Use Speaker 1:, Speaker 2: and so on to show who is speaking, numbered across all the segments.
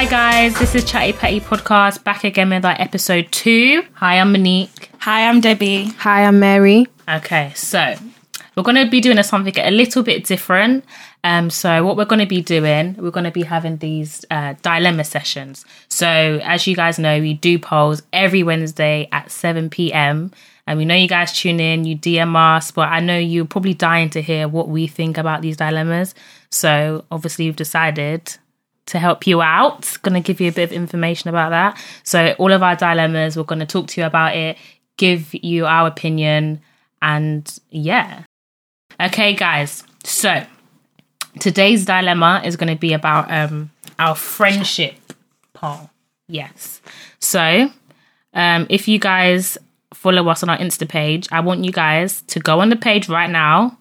Speaker 1: Hi guys, this is Chatty Patty Podcast back again with our episode two. Hi, I'm Monique.
Speaker 2: Hi, I'm Debby.
Speaker 3: Hi, I'm Mary.
Speaker 1: Okay, so we're going to be doing something a little bit different. Um, so what we're going to be doing, we're going to be having these uh, dilemma sessions. So as you guys know, we do polls every Wednesday at 7 p.m. And we know you guys tune in, you DM us, but I know you're probably dying to hear what we think about these dilemmas. So obviously, we've decided to help you out. Going to give you a bit of information about that. So all of our dilemmas, we're going to talk to you about it, give you our opinion, and yeah. Okay, guys. So today's dilemma is going to be about um our friendship poll. Yes. So um if you guys follow us on our Insta page, I want you guys to go on the page right now.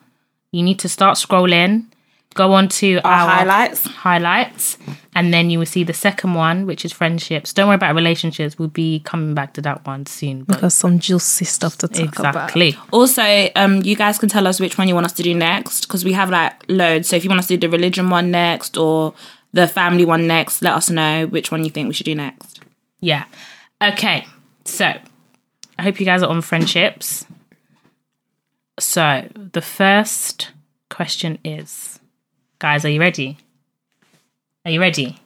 Speaker 1: You need to start scrolling. Go on to
Speaker 2: Our highlights.
Speaker 1: highlights, and then you will see the second one, which is friendships. Don't worry about relationships. We'll be coming back to that one soon. But
Speaker 3: Got some juicy stuff to talk about.
Speaker 1: exactly.
Speaker 2: Also, um, you guys can tell us which one you want us to do next because we have like loads. So if you want us to do the religion one next or the family one next, let us know which one you think we should do next.
Speaker 1: Yeah. Okay. So I hope you guys are on friendships. So the first question is, guys, are you ready? Are you ready?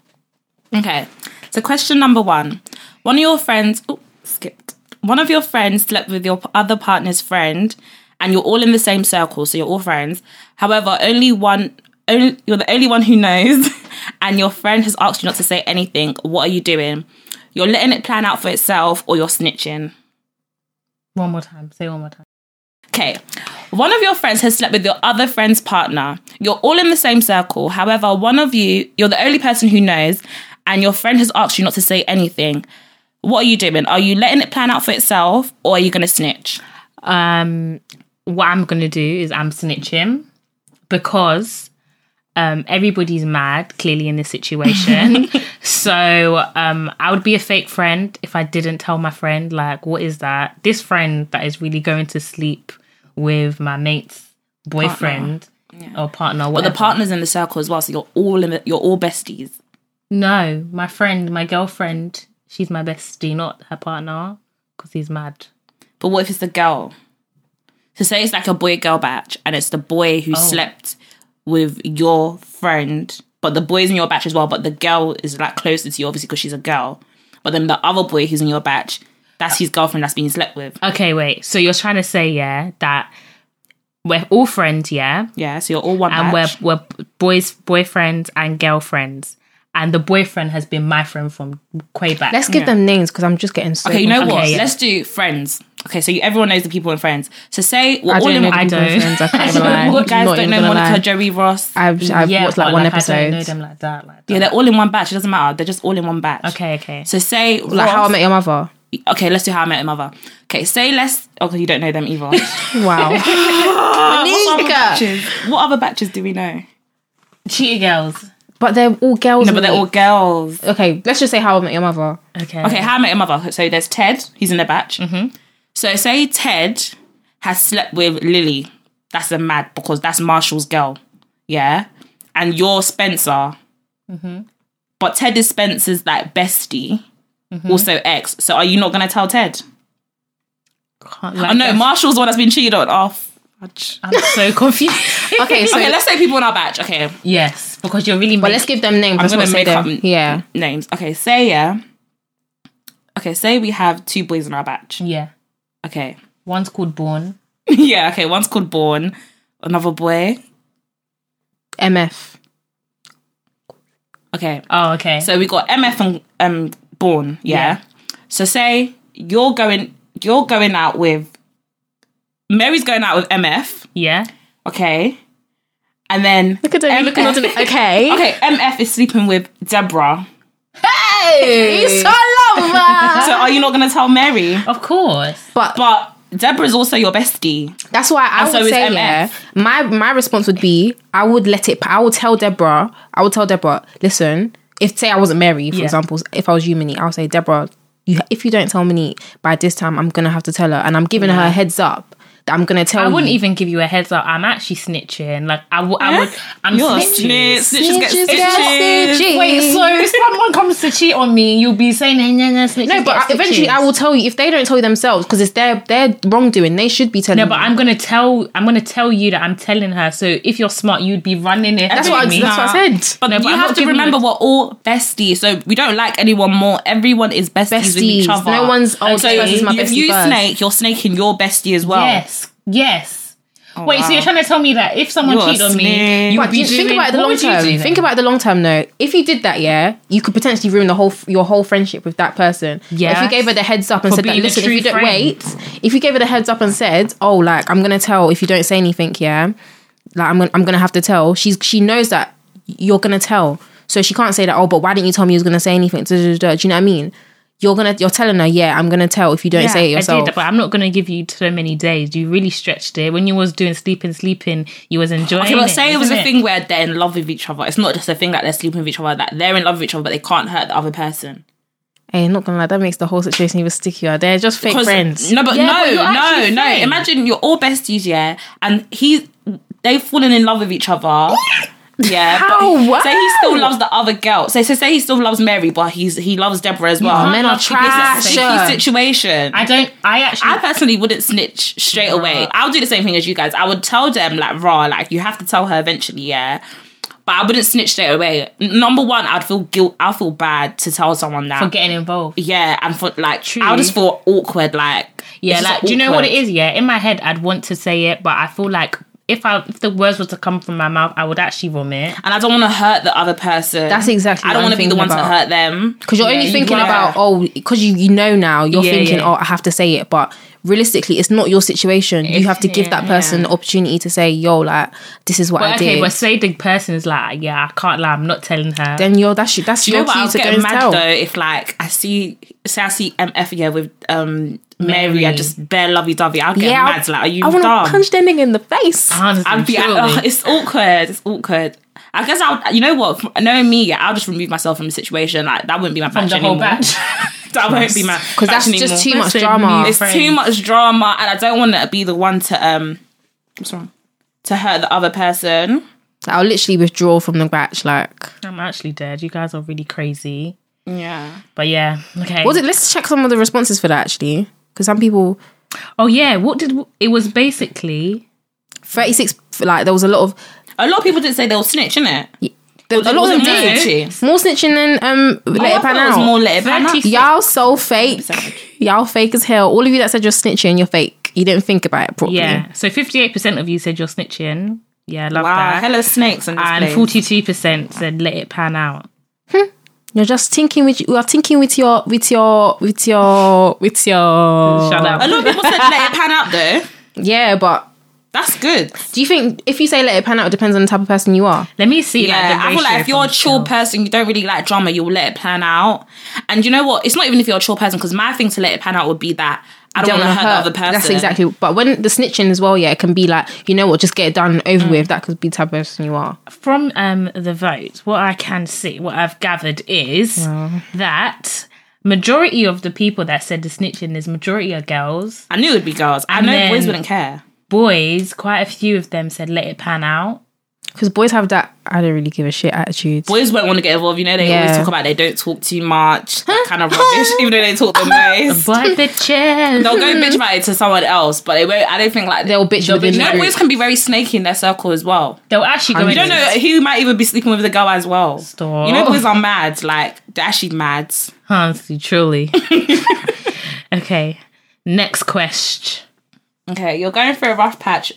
Speaker 2: Okay. So question number one: One of your friends, oh, skipped. One of your friends slept with your other partner's friend, and you're all in the same circle, so you're all friends. However, only one, only you're the only one who knows, and your friend has asked you not to say anything. What are you doing? You're letting it plan out for itself, or you're snitching.
Speaker 1: One more time. Say one more time.
Speaker 2: Okay. One of your friends has slept with your other friend's partner. You're all in the same circle. However, one of you, you're the only person who knows, and your friend has asked you not to say anything. What are you doing? Are you letting it plan out for itself or are you going to snitch?
Speaker 1: Um, what I'm gonna do is I'm snitching because um everybody's mad clearly in this situation. so um I would be a fake friend if I didn't tell my friend like what is that? This friend that is really going to sleep with my mate's boyfriend or partner.
Speaker 2: But the partner's in the circle as well, so you're all in the, you're all besties.
Speaker 1: no, my friend, my girlfriend, she's my bestie, not her partner, because he's mad.
Speaker 2: But what if it's the girl? So say it's like a boy girl batch and it's the boy who oh. slept with your friend, but the boy's in your batch as well, but the girl is like closer to you obviously because she's a girl. But then the other boy who's in your batch, that's his girlfriend that's being slept with.
Speaker 1: Okay, wait. So you're trying to say, yeah, that we're all friends, yeah?
Speaker 2: Yeah, so you're all one
Speaker 1: and
Speaker 2: batch.
Speaker 1: we're we're boys, boyfriends, and girlfriends. And the boyfriend has been my friend from way back.
Speaker 3: Let's give them names because I'm just getting so
Speaker 2: Okay, you know
Speaker 3: confused.
Speaker 2: what?
Speaker 1: yeah.
Speaker 2: Let's do friends. Okay, so you, everyone knows the people in friends. So say we're
Speaker 3: I
Speaker 2: all
Speaker 3: don't
Speaker 2: in.
Speaker 3: know the
Speaker 1: I
Speaker 3: people
Speaker 1: don't.
Speaker 3: friends. I can't even lie.
Speaker 2: you guys
Speaker 3: Not
Speaker 2: don't
Speaker 3: even
Speaker 2: know
Speaker 3: gonna
Speaker 2: Monica,
Speaker 3: lie.
Speaker 2: Joey Ross.
Speaker 3: I've, I've
Speaker 1: yeah,
Speaker 3: watched like
Speaker 1: but,
Speaker 3: one
Speaker 1: like, I
Speaker 3: episode.
Speaker 1: don't know them like that. Like that.
Speaker 2: yeah, they're all in one batch. It doesn't matter. They're just all in one batch.
Speaker 1: okay, okay.
Speaker 2: So say
Speaker 3: Like How I Met Your Mother.
Speaker 2: Okay, let's do How I Met Your Mother. Okay, say let's. Okay, you don't know them either.
Speaker 3: Wow.
Speaker 2: what, other batches, what other batches do we know?
Speaker 1: Cheetah girls.
Speaker 3: But they're all girls.
Speaker 2: No, but they're all girls.
Speaker 3: Okay, let's just say How I Met Your Mother.
Speaker 1: Okay.
Speaker 2: Okay, How I Met Your Mother. So there's Ted. He's in the batch. Mm-hmm. So say Ted has slept with Lily. That's a mad because that's Marshall's girl. Yeah, and you're Spencer. But Ted is Spencer's like bestie, also ex. So are you not gonna tell Ted?
Speaker 1: Can't-
Speaker 2: Oh
Speaker 1: like,
Speaker 2: no, Marshall's the one that's been cheated on. Oh, fudge.
Speaker 1: I'm so confused.
Speaker 3: Okay, so
Speaker 2: okay, let's say people in our batch. Okay,
Speaker 1: yes, because you're really.
Speaker 3: but let's give them names.
Speaker 2: I'm gonna
Speaker 3: say
Speaker 2: make
Speaker 3: them.
Speaker 2: up
Speaker 3: Yeah.
Speaker 2: names. Okay, say yeah. Okay, say we have two boys in our batch.
Speaker 1: Yeah.
Speaker 2: Okay.
Speaker 1: One's called Born.
Speaker 2: yeah, okay. One's called Born. Another boy.
Speaker 3: MF.
Speaker 2: Okay.
Speaker 1: Oh, okay.
Speaker 2: So we got MF and um Born, yeah.
Speaker 1: Yeah.
Speaker 2: So say you're going you're going out with Mary's going out with MF,
Speaker 1: yeah.
Speaker 2: okay? And then
Speaker 3: Look at them. You're looking
Speaker 2: MF
Speaker 3: Okay.
Speaker 2: Okay, MF is sleeping with Deborah.
Speaker 3: Hey! He's so lover.
Speaker 2: So are you not gonna tell Mary?
Speaker 1: Of course.
Speaker 3: but
Speaker 2: But Deborah's also your bestie.
Speaker 3: That's why I
Speaker 2: And
Speaker 3: would
Speaker 2: is
Speaker 3: say,
Speaker 2: MF.
Speaker 3: yeah. My my response would be, I would let it. I would tell Deborah. I would tell Deborah. Listen, if say I wasn't Mary, for
Speaker 1: Yeah.
Speaker 3: example, if I was you, Minnie, I'll say, Deborah, you if you don't tell Minnie by this time, I'm gonna have to tell her, and I'm giving her a heads up I'm gonna tell
Speaker 1: I wouldn't
Speaker 3: you.
Speaker 1: even give you a heads up. I'm actually snitching. Like I, w- I would. I'm
Speaker 2: You're a
Speaker 1: snitching.
Speaker 2: snitch. Snitches get
Speaker 3: Snitches get
Speaker 2: stitches.
Speaker 3: stitches.
Speaker 1: Wait, so if someone comes to cheat on me, you'll be saying, "Nah, nah, nah, snitches
Speaker 3: No, but
Speaker 1: get
Speaker 3: I- eventually I will tell you if they don't tell you themselves because it's their their wrongdoing. They should be telling.
Speaker 1: No,
Speaker 3: you.
Speaker 1: but I'm gonna tell. I'm gonna tell you that I'm telling her. So if you're smart, you'd be running it.
Speaker 3: That's what I-
Speaker 1: me.
Speaker 3: that's what I said.
Speaker 2: But
Speaker 1: No, but
Speaker 2: you
Speaker 1: I'm
Speaker 2: have to remember
Speaker 1: you-
Speaker 2: we're all besties, so we don't like anyone more. Everyone is besties, with each other.
Speaker 3: No one's, oh,
Speaker 2: And so if you
Speaker 3: first.
Speaker 2: snake, you're snaking your bestie as well.
Speaker 1: Yes, yes. Oh, wait, so you're trying to tell me that if someone
Speaker 2: You're
Speaker 1: cheated on me, you would be
Speaker 3: you- think about it the long term.
Speaker 1: do
Speaker 3: Think about it the long term. though. if you did that, yeah, you could potentially ruin the whole your whole friendship with that person. Yeah, if you gave her the heads up and
Speaker 1: For
Speaker 3: said that, listen, if you don't
Speaker 1: friend.
Speaker 3: wait, if you gave her the heads up and said, oh, like I'm gonna tell if you don't say anything, yeah, like I'm gonna I'm gonna have to tell. She's she knows that you're gonna tell, so she can't say that. Oh, but why didn't you tell me you was gonna say anything? Da, da, da, da. Do you know what I mean? You're gonna you're telling her, yeah, I'm gonna tell if you don't say it yourself.
Speaker 1: I did, but I'm not gonna give you so many days. You really stretched it. When you was doing sleeping, sleeping, you was enjoying
Speaker 2: Okay, but
Speaker 1: it.
Speaker 2: say it was a thing where they're in love with each other. It's not just a thing that they're sleeping with each other. That they're in love with each other, but they can't hurt the other person.
Speaker 3: Hey, not gonna lie, that makes the whole situation even stickier. They're just fake friends.
Speaker 2: No, but
Speaker 1: Yeah, but
Speaker 2: no, no,
Speaker 1: actually
Speaker 2: no.
Speaker 1: friends.
Speaker 2: Imagine you're all besties, yeah, and he's they've fallen in love with each other. Yeah,
Speaker 3: How?
Speaker 2: but say he still loves the other girl. So, so say he still loves Mary, but he's he loves Deborah as well.
Speaker 3: Oh, men are
Speaker 2: It's a
Speaker 3: trash.
Speaker 2: situation.
Speaker 1: I don't. I actually.
Speaker 2: I personally wouldn't snitch straight away. I'll do the same thing as you guys. I would tell them like raw, like you have to tell her eventually, yeah. But I wouldn't snitch straight away. Number one, I'd feel guilt. I'll feel bad to tell someone that.
Speaker 1: for getting involved.
Speaker 2: yeah, and for like,
Speaker 1: True.
Speaker 2: I'll just feel awkward. Like,
Speaker 1: Yeah, like do you know what it is? Yeah, in my head, I'd want to say it, but I feel like if I if the words were to come from my mouth, I would actually vomit.
Speaker 2: And I don't want to hurt the other person.
Speaker 3: That's exactly
Speaker 2: I don't want to be the one
Speaker 3: thinking
Speaker 2: to hurt them.
Speaker 3: Because you're
Speaker 1: Yeah,
Speaker 3: only thinking
Speaker 1: wanna-
Speaker 3: about oh, because you you know now you're
Speaker 1: Yeah,
Speaker 3: thinking
Speaker 1: yeah.
Speaker 3: oh I have to say it, but realistically it's not your situation. you have to give that person
Speaker 2: yeah.
Speaker 3: the opportunity to say yo like this is what I
Speaker 1: But okay,
Speaker 3: did.
Speaker 1: but say the person is like, yeah, I can't lie, I'm not telling her.
Speaker 3: then you're that's your- that's
Speaker 2: Do you
Speaker 3: your
Speaker 2: know what? I'll get mad
Speaker 3: tell.
Speaker 2: though if like I see, say I see MF yeah with um Mary,
Speaker 1: Mary.
Speaker 2: I just bare lovey dovey. I'll get
Speaker 3: Yeah,
Speaker 2: mad. Like, are you
Speaker 3: I want to punch that nigga in the face.
Speaker 1: Honestly,
Speaker 2: I'd be,
Speaker 1: surely.
Speaker 2: oh, it's awkward. It's awkward. I guess I'll, you know what? Knowing me, I'll just remove myself from the situation. Like that wouldn't be my
Speaker 1: from
Speaker 2: batch
Speaker 1: the whole
Speaker 2: anymore.
Speaker 1: batch.
Speaker 2: that won't be my
Speaker 3: Because that's
Speaker 2: batch
Speaker 3: just
Speaker 2: anymore.
Speaker 3: too much
Speaker 1: Listen,
Speaker 3: drama.
Speaker 2: It's
Speaker 1: friends.
Speaker 2: too much drama, and I don't want to be the one to um. What's wrong? To hurt the other person.
Speaker 3: I'll literally withdraw from the batch. Like,
Speaker 1: I'm actually dead. You guys are really crazy.
Speaker 2: Yeah.
Speaker 1: But yeah, okay.
Speaker 3: was it? Let's check some of the responses for that actually, because some people
Speaker 1: Oh yeah, what did it was basically?
Speaker 3: thirty six. Like there was a lot of
Speaker 2: A lot of people didn't say they'll snitch, innit?
Speaker 3: there, a
Speaker 2: it-
Speaker 3: lot of them
Speaker 2: more
Speaker 3: did.
Speaker 2: snitchy?
Speaker 3: More snitching than um let
Speaker 2: Oh, I
Speaker 3: it pan
Speaker 2: thought it was
Speaker 3: out.
Speaker 2: more let it pan out.
Speaker 3: Y'all so fake. Y'all fake as hell. All of you that said you're snitching, you're fake. You didn't think about it properly.
Speaker 1: Yeah. So 58% of you said you're snitching. Yeah, love
Speaker 2: Wow,
Speaker 1: that.
Speaker 2: hella snakes
Speaker 1: and
Speaker 2: place.
Speaker 1: 42% said let it pan out.
Speaker 3: You're just thinking with you are thinking with your with your with your with your
Speaker 1: Shut up.
Speaker 2: A lot of people said let it pan out though.
Speaker 3: Yeah, but
Speaker 2: That's good.
Speaker 3: do you think if you say let it pan out, it depends on the type of person you are?
Speaker 1: Let me see.
Speaker 2: Yeah,
Speaker 1: like, the
Speaker 2: I feel like if you're a chill
Speaker 1: scale.
Speaker 2: person, you don't really like drama, you'll let it pan out. And you know what? It's not even if you're a chill person, because my thing to let it pan out would be that I don't, want to hurt, the other person.
Speaker 3: That's exactly. But when the snitching as well, yeah, it can be like you know what, just get it done and
Speaker 2: Mm.
Speaker 3: over with. That could be the type of person you are.
Speaker 1: from um, the vote, what I can see, what I've gathered is that majority of the people that said the snitching is majority are girls.
Speaker 2: I knew it would be girls. I
Speaker 1: And
Speaker 2: know boys wouldn't care.
Speaker 1: Boys, quite a few of them said let it pan out.
Speaker 3: Because boys have that I don't really give a shit attitude.
Speaker 2: Boys won't want to get involved. You know, they
Speaker 3: Yeah.
Speaker 2: always talk about they don't talk too much, that kind of rubbish, even though they talk the most.
Speaker 1: But the chest.
Speaker 2: They'll go bitch about it to someone else, but they won't. I don't think like
Speaker 3: They'll bitch
Speaker 1: They'll
Speaker 3: within
Speaker 1: bitch-
Speaker 3: the
Speaker 2: You know,
Speaker 3: group.
Speaker 2: boys can be very snaky in their circle as well.
Speaker 1: They'll actually go
Speaker 3: You
Speaker 2: You don't know who might even be sleeping with the girl as well.
Speaker 1: Stop.
Speaker 2: You know, boys are mad. Like they're actually mad.
Speaker 1: Honestly, truly. okay. Next question.
Speaker 2: Okay, you're going through a rough patch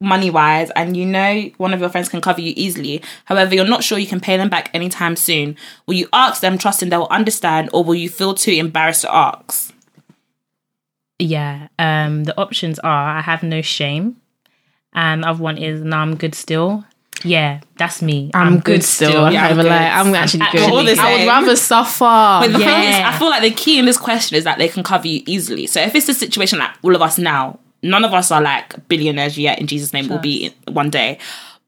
Speaker 2: money wise, and you know one of your friends can cover you easily. However, you're not sure you can pay them back anytime soon. Will you ask them, trusting they'll understand, or will you feel too embarrassed to ask?
Speaker 1: Yeah. Um, the options are I have no shame. And the other one is no, I'm good still. Yeah, that's me.
Speaker 3: I'm, good still. I
Speaker 2: Yeah,
Speaker 3: can't
Speaker 2: I'm
Speaker 3: even
Speaker 2: good.
Speaker 3: lie. I'm actually
Speaker 1: I'm
Speaker 3: good.
Speaker 1: actually
Speaker 3: I would rather suffer.
Speaker 2: But the thing is,
Speaker 1: Yeah.
Speaker 2: I feel like the key in this question is that they can cover you easily. So if it's a situation like all of us now, none of us are like billionaires yet. In Jesus' name, we'll be one day.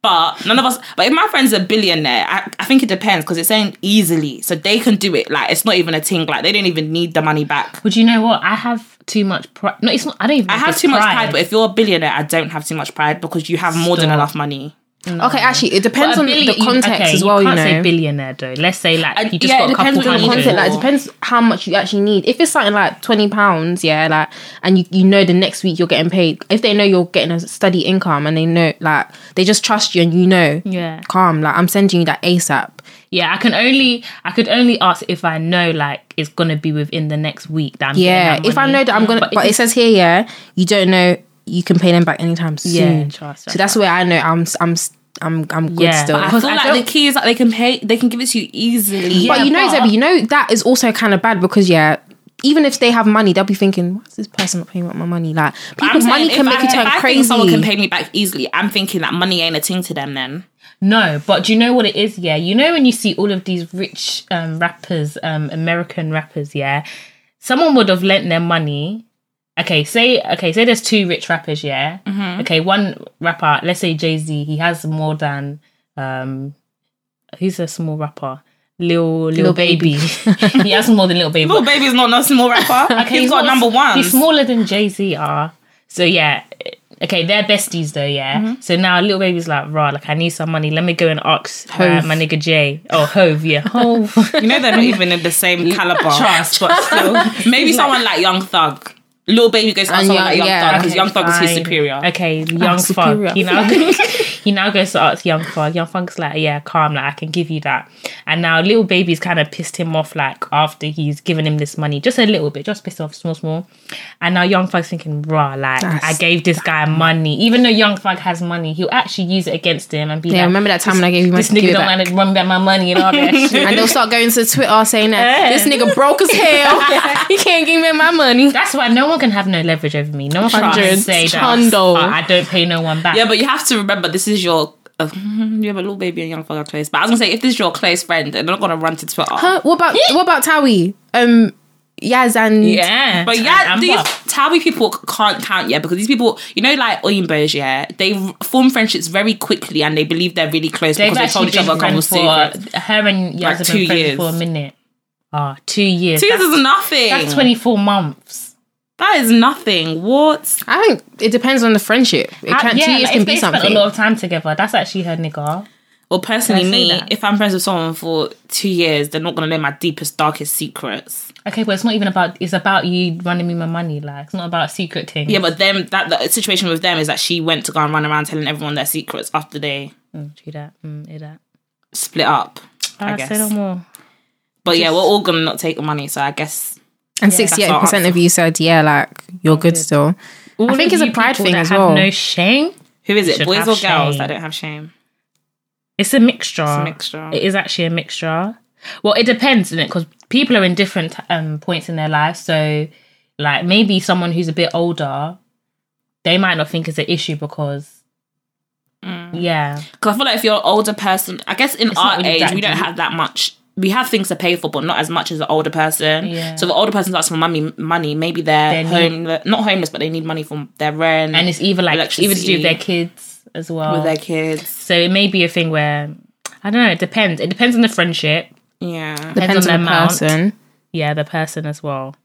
Speaker 2: But none of us. But if my friend's a billionaire, I, I think it depends because it's saying easily, so they can do it. Like it's not even a thing. Like they don't even need the money back.
Speaker 1: But you know what? I have too much pride. No, it's not. I don't even.
Speaker 2: I have too much pride, but if you're a billionaire, I don't have too much pride because you have more than enough money. Mm.
Speaker 3: Okay, actually, it depends on
Speaker 1: billion-
Speaker 3: the context
Speaker 1: okay,
Speaker 3: as well.
Speaker 1: You
Speaker 3: You,
Speaker 1: can't say
Speaker 3: know,
Speaker 1: billionaire though. Let's say like you just
Speaker 2: yeah,
Speaker 1: got
Speaker 2: it
Speaker 1: a couple
Speaker 2: depends on the
Speaker 3: context, like it depends how much you actually need. If it's something like twenty pounds, yeah, like, and you you know the next week you're getting paid. If they know you're getting a steady income and they know like they just trust you and you know,
Speaker 1: Yeah.
Speaker 3: calm. Like I'm sending you that ASAP.
Speaker 1: Yeah, I can only I could only ask if I know like it's gonna be within the next week that I'm.
Speaker 3: Yeah,
Speaker 1: that
Speaker 3: if I know that I'm gonna, but,
Speaker 1: if
Speaker 3: it says here, yeah, you don't know you can pay them back anytime soon.
Speaker 1: Yeah, trust,
Speaker 3: so that's where I know I'm I'm I'm I'm good
Speaker 1: Yeah,
Speaker 3: still.
Speaker 1: but
Speaker 2: I
Speaker 1: Because
Speaker 2: feel
Speaker 1: I
Speaker 2: like the key is that they can pay. They can give it to you easily.
Speaker 3: but you know,
Speaker 1: but-
Speaker 3: Debby, you know that is also kind of bad because yeah, even if they have money, they'll be thinking, "What's this person not paying back my money?" Like
Speaker 2: I'm
Speaker 3: people, money can make
Speaker 2: I,
Speaker 3: you turn
Speaker 2: if I
Speaker 3: crazy.
Speaker 2: Think someone can pay me back easily. I'm thinking that money ain't a thing to them. Then
Speaker 1: No, but do you know what it is? Yeah, you know when you see all of these rich um, rappers, um, American rappers, yeah, someone would have lent them money. Okay, say okay, say there's two rich rappers, yeah.
Speaker 2: Mm-hmm.
Speaker 1: Okay, one rapper, let's say Jay Z, he has more than um, who's a small rapper, Lil Lil,
Speaker 3: Lil
Speaker 1: Baby. he has more than Lil Baby.
Speaker 2: little baby's not no small rapper.
Speaker 1: Okay,
Speaker 2: he's got number one.
Speaker 1: He's smaller than Jay Z are. So yeah. Okay, they're besties though, yeah.
Speaker 2: Mm-hmm.
Speaker 1: So now little baby's like, rah, like I need some money. Let me go and ask uh, my nigga Jay. Oh, Hove, yeah. Hove.
Speaker 2: You know they're not even in the same caliber.
Speaker 1: Trust, but still.
Speaker 2: Maybe someone like Young Thug. Little baby goes to
Speaker 3: And
Speaker 2: someone
Speaker 3: Young-
Speaker 2: like Young
Speaker 3: yeah,
Speaker 2: Thug because
Speaker 3: okay,
Speaker 2: Young Thug is his superior.
Speaker 1: Okay, young oh,
Speaker 3: superior.
Speaker 1: fuck. He now he now goes to ask young fuck. Young fuck's like, yeah, calm, like I can give you that. And now little baby's kind of pissed him off, like after he's given him this money, just a little bit, just pissed off, small, small. And now young fuck's thinking, rah, like
Speaker 3: That's-
Speaker 1: I gave this guy money, even though young fuck has money, he'll actually use it against him and be
Speaker 3: Yeah,
Speaker 1: like,
Speaker 3: remember that time when I gave you my
Speaker 1: money.
Speaker 3: this
Speaker 1: nigga don't
Speaker 3: back?
Speaker 1: want to run back my money and all that shit.
Speaker 3: and they'll start going to Twitter saying that
Speaker 1: Yeah.
Speaker 3: this nigga broke as hell. he can't give me my money.
Speaker 1: That's why no one can have no leverage over me. No one can
Speaker 3: Hundreds,
Speaker 1: say that
Speaker 3: hundo.
Speaker 1: uh, I don't pay no one back.
Speaker 2: Yeah, but you have to remember this is your. Uh, you have a little baby and Young Thug are close. But I was gonna say if this is your close friend, they're not gonna run to Twitter.
Speaker 3: Huh? What about what about Tawi? Um, Yaz and
Speaker 1: yeah,
Speaker 2: But yeah, these
Speaker 1: what?
Speaker 2: Tawi people can't count yet because these people, you know, like Oyimbos, yeah, they form friendships very quickly and they believe they're really close
Speaker 1: They've
Speaker 2: because they told each other
Speaker 1: been
Speaker 2: a couple
Speaker 1: friends
Speaker 2: secrets.
Speaker 1: her and Yaz
Speaker 2: Like
Speaker 1: have
Speaker 2: two
Speaker 1: been friends
Speaker 2: years.
Speaker 1: for a minute. Ah, two years.
Speaker 2: Two years
Speaker 1: That's,
Speaker 2: is nothing.
Speaker 1: that's twenty four months.
Speaker 2: That is nothing. What?
Speaker 3: I think it depends on the friendship. It
Speaker 1: Uh,
Speaker 3: can,
Speaker 1: yeah,
Speaker 3: two years
Speaker 1: like,
Speaker 3: can
Speaker 1: if
Speaker 3: be
Speaker 1: they spent a lot of time together. That's actually her nigga.
Speaker 2: Well, personally,
Speaker 1: Can I say
Speaker 2: me,
Speaker 1: that?
Speaker 2: if I'm friends with someone for two years, they're not gonna know my deepest, darkest secrets.
Speaker 1: Okay, but it's not even about. It's about you running me my money. Like it's not about secret things.
Speaker 2: Yeah, but them that the situation with them is that she went to go and run around telling everyone their secrets after they
Speaker 1: Mm, do that. Mm, do that.
Speaker 2: split up. I
Speaker 1: I
Speaker 2: guess.
Speaker 1: say no more.
Speaker 2: But yeah, we're all gonna not take the money, so I guess
Speaker 3: and
Speaker 2: that's
Speaker 3: sixty eight
Speaker 2: our
Speaker 3: percent of you said, yeah, like you're good still.
Speaker 1: All
Speaker 3: I think it's a pride thing
Speaker 1: that
Speaker 3: as
Speaker 1: have
Speaker 3: well.
Speaker 1: No shame.
Speaker 2: who is it? Boys
Speaker 1: have
Speaker 2: or girls
Speaker 1: shame.
Speaker 2: that don't have shame?
Speaker 1: It's a mixture.
Speaker 2: It's a mixture.
Speaker 1: It is actually a mixture. Well, it depends, is it? Because people are in different um, points in their life. So, like, maybe someone who's a bit older, they might not think it's an issue because, yeah,
Speaker 2: Because I feel like if you're an older person, I guess in
Speaker 1: not
Speaker 2: our
Speaker 1: really
Speaker 2: age, we don't have that much. We have things to pay for, but not as much as an older person.
Speaker 1: Yeah.
Speaker 2: So the older person's asking for money, money. Maybe they're
Speaker 1: They
Speaker 2: home, not homeless, but they need money from their rent
Speaker 1: and it's either like either to do with their kids as well.
Speaker 2: with their kids.
Speaker 1: so it may be a thing where I don't know. It depends. It depends on the friendship.
Speaker 2: Yeah,
Speaker 3: Depends
Speaker 1: on
Speaker 3: on
Speaker 1: the
Speaker 3: the
Speaker 1: amount.
Speaker 3: person.
Speaker 1: Yeah, the person as well.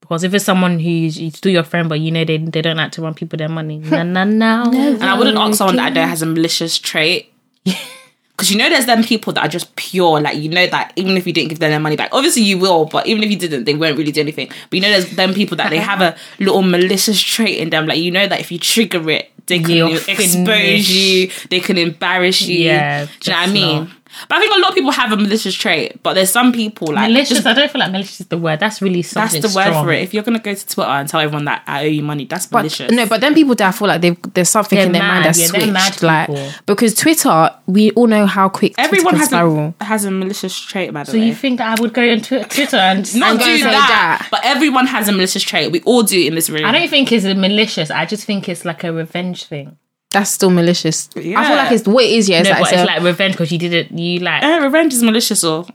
Speaker 1: Because if it's someone who's you still your friend, but you know they they don't like to run people their money, no, no, no.
Speaker 2: and I wouldn't ask someone that I know has a malicious trait. Because you know, there's them people that are just pure, like you know that even if you didn't give them their money back, obviously you will, but even if you didn't, they won't really do anything. But you know, there's them people that they have a little malicious trait in them, like you know that if you trigger it, they can
Speaker 1: You're
Speaker 2: expose
Speaker 1: finished.
Speaker 2: you, they can embarrass you.
Speaker 1: Yeah,
Speaker 2: do you know what I mean?
Speaker 1: not.
Speaker 2: But I think a lot of people have a malicious trait, but there's some people like
Speaker 1: malicious.
Speaker 2: just-
Speaker 1: I don't feel like malicious is the word. That's really something.
Speaker 2: that's
Speaker 1: something.
Speaker 2: the word for it. If you're gonna go to Twitter and tell everyone that I owe you money, that's
Speaker 3: But
Speaker 2: malicious.
Speaker 3: no, but then people that feel like they've there's something
Speaker 1: They're
Speaker 3: in their mind
Speaker 1: mad,
Speaker 3: that's
Speaker 1: yeah, they're
Speaker 3: switched.
Speaker 1: mad
Speaker 3: like
Speaker 1: people.
Speaker 3: because Twitter, we all know how quick
Speaker 2: everyone has
Speaker 3: spiral.
Speaker 2: a, has a malicious trait, by the
Speaker 1: So
Speaker 2: way.
Speaker 1: you think I would go on Twi- Twitter and
Speaker 2: not
Speaker 3: I'm
Speaker 2: do
Speaker 3: gonna
Speaker 2: that,
Speaker 3: that.
Speaker 2: but everyone has a malicious trait. We all do in this room.
Speaker 1: I don't think it's malicious. I just think it's like a revenge thing.
Speaker 3: That's still malicious. I feel like it's what it is. Yeah, it's
Speaker 1: No,
Speaker 3: like,
Speaker 1: but
Speaker 3: it's
Speaker 1: it's
Speaker 3: a-
Speaker 1: like revenge because you did it. You like
Speaker 2: Eh, revenge is malicious, or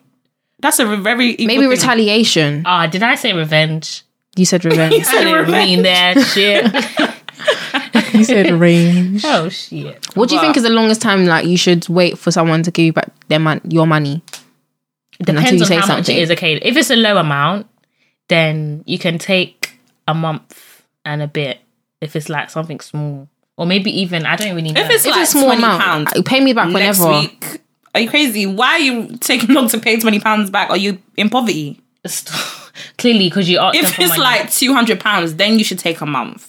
Speaker 2: that's a very evil
Speaker 3: maybe
Speaker 2: thing.
Speaker 3: retaliation.
Speaker 1: ah. did I say revenge?
Speaker 3: You said revenge.
Speaker 1: I didn't mean that shit.
Speaker 3: You said range.
Speaker 1: Oh shit.
Speaker 3: What do you think is the longest time like you should wait for someone to give you back their mon- your money?
Speaker 1: It
Speaker 3: until
Speaker 1: depends
Speaker 3: you
Speaker 1: on
Speaker 3: say
Speaker 1: how much it is. Okay, if it's a low amount, then you can take a month and a bit. If it's like something small, or maybe even I don't really know.
Speaker 2: If it's
Speaker 3: If
Speaker 2: like
Speaker 3: it's a small
Speaker 2: 20
Speaker 3: amount,
Speaker 2: pounds
Speaker 3: uh, pay me back
Speaker 2: next
Speaker 3: whenever.
Speaker 2: week, are you crazy? Why are you taking long to pay twenty pounds back? Are you in poverty?
Speaker 1: clearly because you asked them
Speaker 2: If
Speaker 1: for
Speaker 2: it's
Speaker 1: money.
Speaker 2: like two hundred pounds, then you should take a month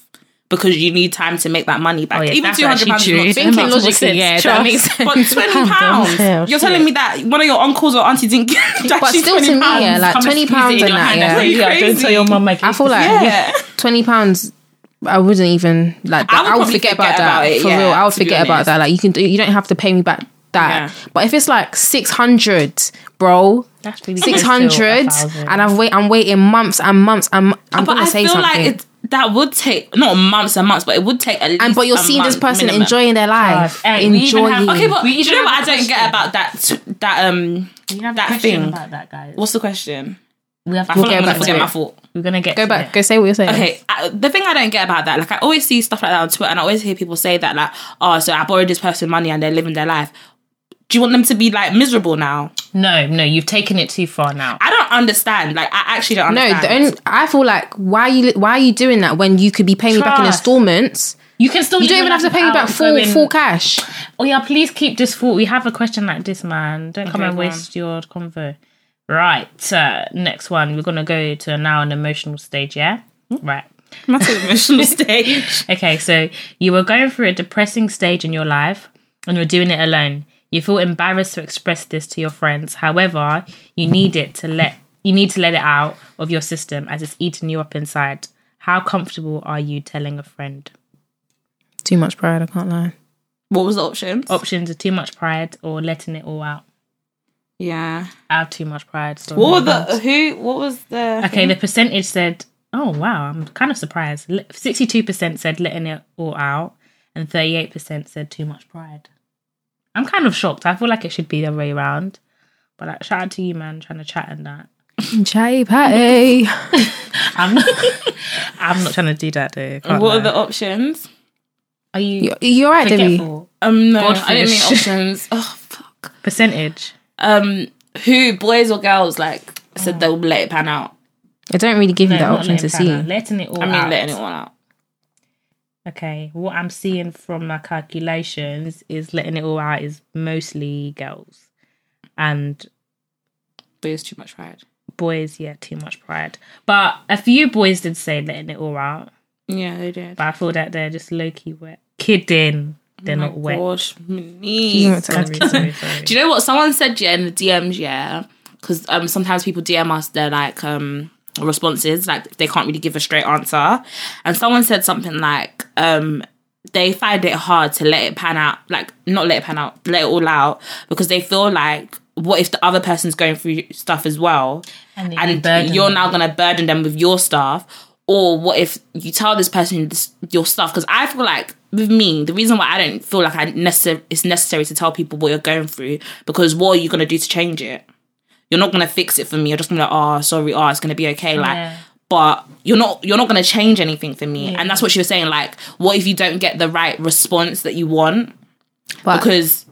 Speaker 2: because you need time to make that money back.
Speaker 1: Oh, yeah,
Speaker 2: Even two hundred pounds
Speaker 1: actually
Speaker 2: is
Speaker 1: true.
Speaker 2: not
Speaker 3: Thinking logically, yeah, that makes sense.
Speaker 2: But twenty pounds, you're telling me that one of your uncles or aunties didn't get
Speaker 3: But still, to me, yeah, like twenty pounds
Speaker 1: in
Speaker 3: and
Speaker 1: your
Speaker 3: that, yeah.
Speaker 2: Yeah.
Speaker 1: Don't tell your mum. I
Speaker 3: I feel like
Speaker 2: Yeah.
Speaker 3: twenty pounds. I wouldn't even like.
Speaker 2: I
Speaker 3: That.
Speaker 2: would
Speaker 3: I would forget,
Speaker 2: forget
Speaker 3: about that
Speaker 2: about it,
Speaker 3: for
Speaker 2: yeah,
Speaker 3: real. I would forget about that. Like you can, do, you don't have to pay me back that.
Speaker 2: Yeah.
Speaker 3: But if it's like six hundred, bro,
Speaker 1: That's really
Speaker 3: six
Speaker 1: close to a
Speaker 3: hundred,
Speaker 1: thousand.
Speaker 3: and I've wait. I'm waiting months and months. and I'm
Speaker 2: but
Speaker 3: gonna
Speaker 2: I
Speaker 3: say
Speaker 2: feel
Speaker 3: something.
Speaker 2: like it, that would take not months and months, but it would take at least.
Speaker 3: and but you're
Speaker 2: a
Speaker 3: seeing this person
Speaker 2: minimum.
Speaker 3: enjoying their life,
Speaker 1: Hey, we even have-
Speaker 3: enjoying.
Speaker 2: Okay, but
Speaker 1: We
Speaker 2: do you know what I don't get about that? That um,
Speaker 1: We have
Speaker 2: that
Speaker 1: question
Speaker 2: thing.
Speaker 1: about that, guys.
Speaker 2: What's the question?
Speaker 1: We have
Speaker 2: I
Speaker 1: to
Speaker 2: feel like
Speaker 3: get
Speaker 2: I'm
Speaker 3: back
Speaker 2: gonna forget my thought.
Speaker 1: We're gonna get
Speaker 3: Go
Speaker 1: to
Speaker 3: back.
Speaker 1: it.
Speaker 3: Go say what you're saying.
Speaker 2: Okay, I, the thing I don't get about that, like I always see stuff like that on Twitter, and I always hear people say that, like, oh, so I borrowed this person money and they're living their life. Do you want them to be like miserable now?
Speaker 1: No, no, you've taken it too far now.
Speaker 2: I don't understand. Like, I actually don't
Speaker 3: No,
Speaker 2: understand.
Speaker 3: the only, I feel like why are you why are you doing that when you could be paying me back in installments?
Speaker 1: You can still.
Speaker 3: You don't even have to pay me back full full cash.
Speaker 1: Oh yeah, please keep this full. We have a question like this, man. Don't come and
Speaker 2: go on.
Speaker 1: waste your convo. Right, uh, next one. We're gonna go to now an emotional stage. Yeah, right.
Speaker 2: That's an emotional stage.
Speaker 1: Okay, so you were going through a depressing stage in your life and you're doing it alone. You feel embarrassed to express this to your friends. However, you need it to let you need to let it out of your system as it's eating you up inside. How comfortable are you telling a friend?
Speaker 3: Too much pride. I can't lie.
Speaker 2: What was the options?
Speaker 1: Options are too much pride or letting it all out.
Speaker 2: Yeah.
Speaker 1: I have too much pride. So
Speaker 2: What were the who? What was the?
Speaker 1: Okay, the percentage said, oh wow, I'm kind of surprised. 62% said letting it all out, and 38% said too much pride. I'm kind of shocked. I feel like it should be the other way around. But like, shout out to you, man, trying to chat and that.
Speaker 3: Chatty patty.
Speaker 1: I'm not, I'm not trying to do that though.
Speaker 2: What
Speaker 1: lie.
Speaker 2: are the options?
Speaker 1: Are you
Speaker 3: You- You're right, Debby.
Speaker 1: forgetful?
Speaker 2: Um, no, I didn't mean options. Oh fuck.
Speaker 1: Percentage.
Speaker 2: Um, who boys or girls like said they'll let it pan out?
Speaker 3: I don't really give you
Speaker 1: No,
Speaker 3: that
Speaker 1: not
Speaker 3: option to see.
Speaker 1: out, Letting it all
Speaker 2: I mean,
Speaker 1: out.
Speaker 2: letting it all out.
Speaker 1: Okay, what I'm seeing from my calculations is letting it all out is mostly girls. And
Speaker 2: boys too much pride.
Speaker 1: boys, yeah, too much pride. But a few boys did say letting it all out.
Speaker 2: Yeah, they did.
Speaker 1: But I feel that they're just low key wet. Kidding. They're not wet.
Speaker 2: Gosh, me.
Speaker 1: Sorry, sorry, sorry.
Speaker 2: Do you know what someone said? Yeah, in the DMs. Yeah, because um sometimes people DM us their like um responses, like they can't really give a straight answer, and someone said something like um they find it hard to let it pan out, like not let it pan out, let it all out, because they feel like what if the other person's going through stuff as well,
Speaker 1: And,
Speaker 2: and you're
Speaker 1: them.
Speaker 2: now going to burden them with your stuff or what if you tell this person this, your stuff because i feel like with me the reason why i don't feel like i necessar- it's necessary to tell people what you're going through because what are you going to do to change it you're not going to fix it for me you're just going to be like oh sorry oh it's going to be okay like
Speaker 1: Yeah.
Speaker 2: but you're not you're not going to change anything for me and that's what she was saying like what if you don't get the right response that you want
Speaker 3: But
Speaker 2: because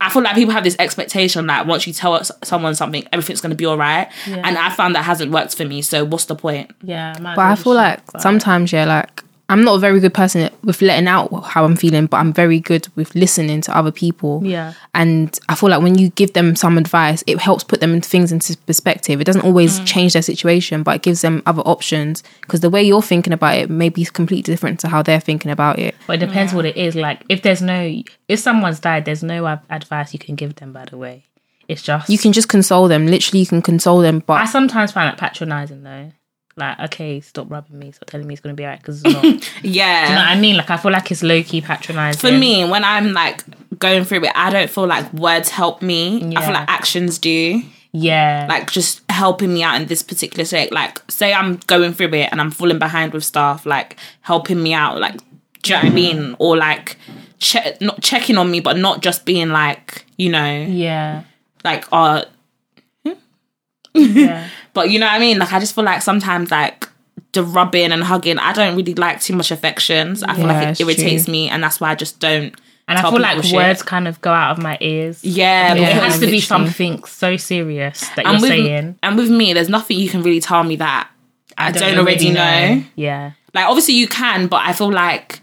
Speaker 2: I feel like people have this expectation that once you tell someone something, everything's going to be all right. And I found that hasn't worked for me. So what's the point?
Speaker 1: Yeah,
Speaker 3: But I feel like
Speaker 1: shut up.
Speaker 3: sometimes, yeah, like I'm not a very good person with letting out how I'm feeling, but I'm very good with listening to other people.
Speaker 1: Yeah.
Speaker 3: And I feel like when you give them some advice, it helps put them in things into perspective. It doesn't always
Speaker 1: Mm.
Speaker 3: change their situation, but it gives them other options because the way you're thinking about it may be completely different to how they're thinking about it.
Speaker 1: But it depends what it is. Like, if there's no, if someone's died, there's no advice you can give them. By the way, it's just
Speaker 3: You can just console them. Literally, you can console them, But I
Speaker 1: sometimes find that patronizing though. Like, okay, stop rubbing me, stop telling me it's gonna be alright because it's not. Do you know
Speaker 2: Yeah.
Speaker 1: what I mean? Like, I feel like it's low key patronizing.
Speaker 2: For me, when I'm like going through it, I don't feel like words help me. I feel like actions do.
Speaker 1: yeah,
Speaker 2: Like just helping me out in this particular state. Like say I'm going through it and I'm falling behind with stuff, like helping me out. Like do you know what I mean? Or like che- not checking on me, but not just being like, you know,
Speaker 1: yeah,
Speaker 2: like uh
Speaker 1: yeah.
Speaker 2: But you know what I mean? Like I just feel like sometimes like the rubbing and hugging. I don't really like too much affections. I feel
Speaker 3: Yeah,
Speaker 2: like it irritates
Speaker 3: true.
Speaker 2: me, and that's why I just don't.
Speaker 1: And I feel like
Speaker 2: shit.
Speaker 1: words kind of go out of my ears.
Speaker 2: Yeah,
Speaker 1: It
Speaker 3: Yeah,
Speaker 1: has to be something so serious that you're
Speaker 2: with,
Speaker 1: saying.
Speaker 2: and with me, there's nothing you can really tell me that I, don't, already know.
Speaker 1: Yeah.
Speaker 2: Like obviously you can, but I feel like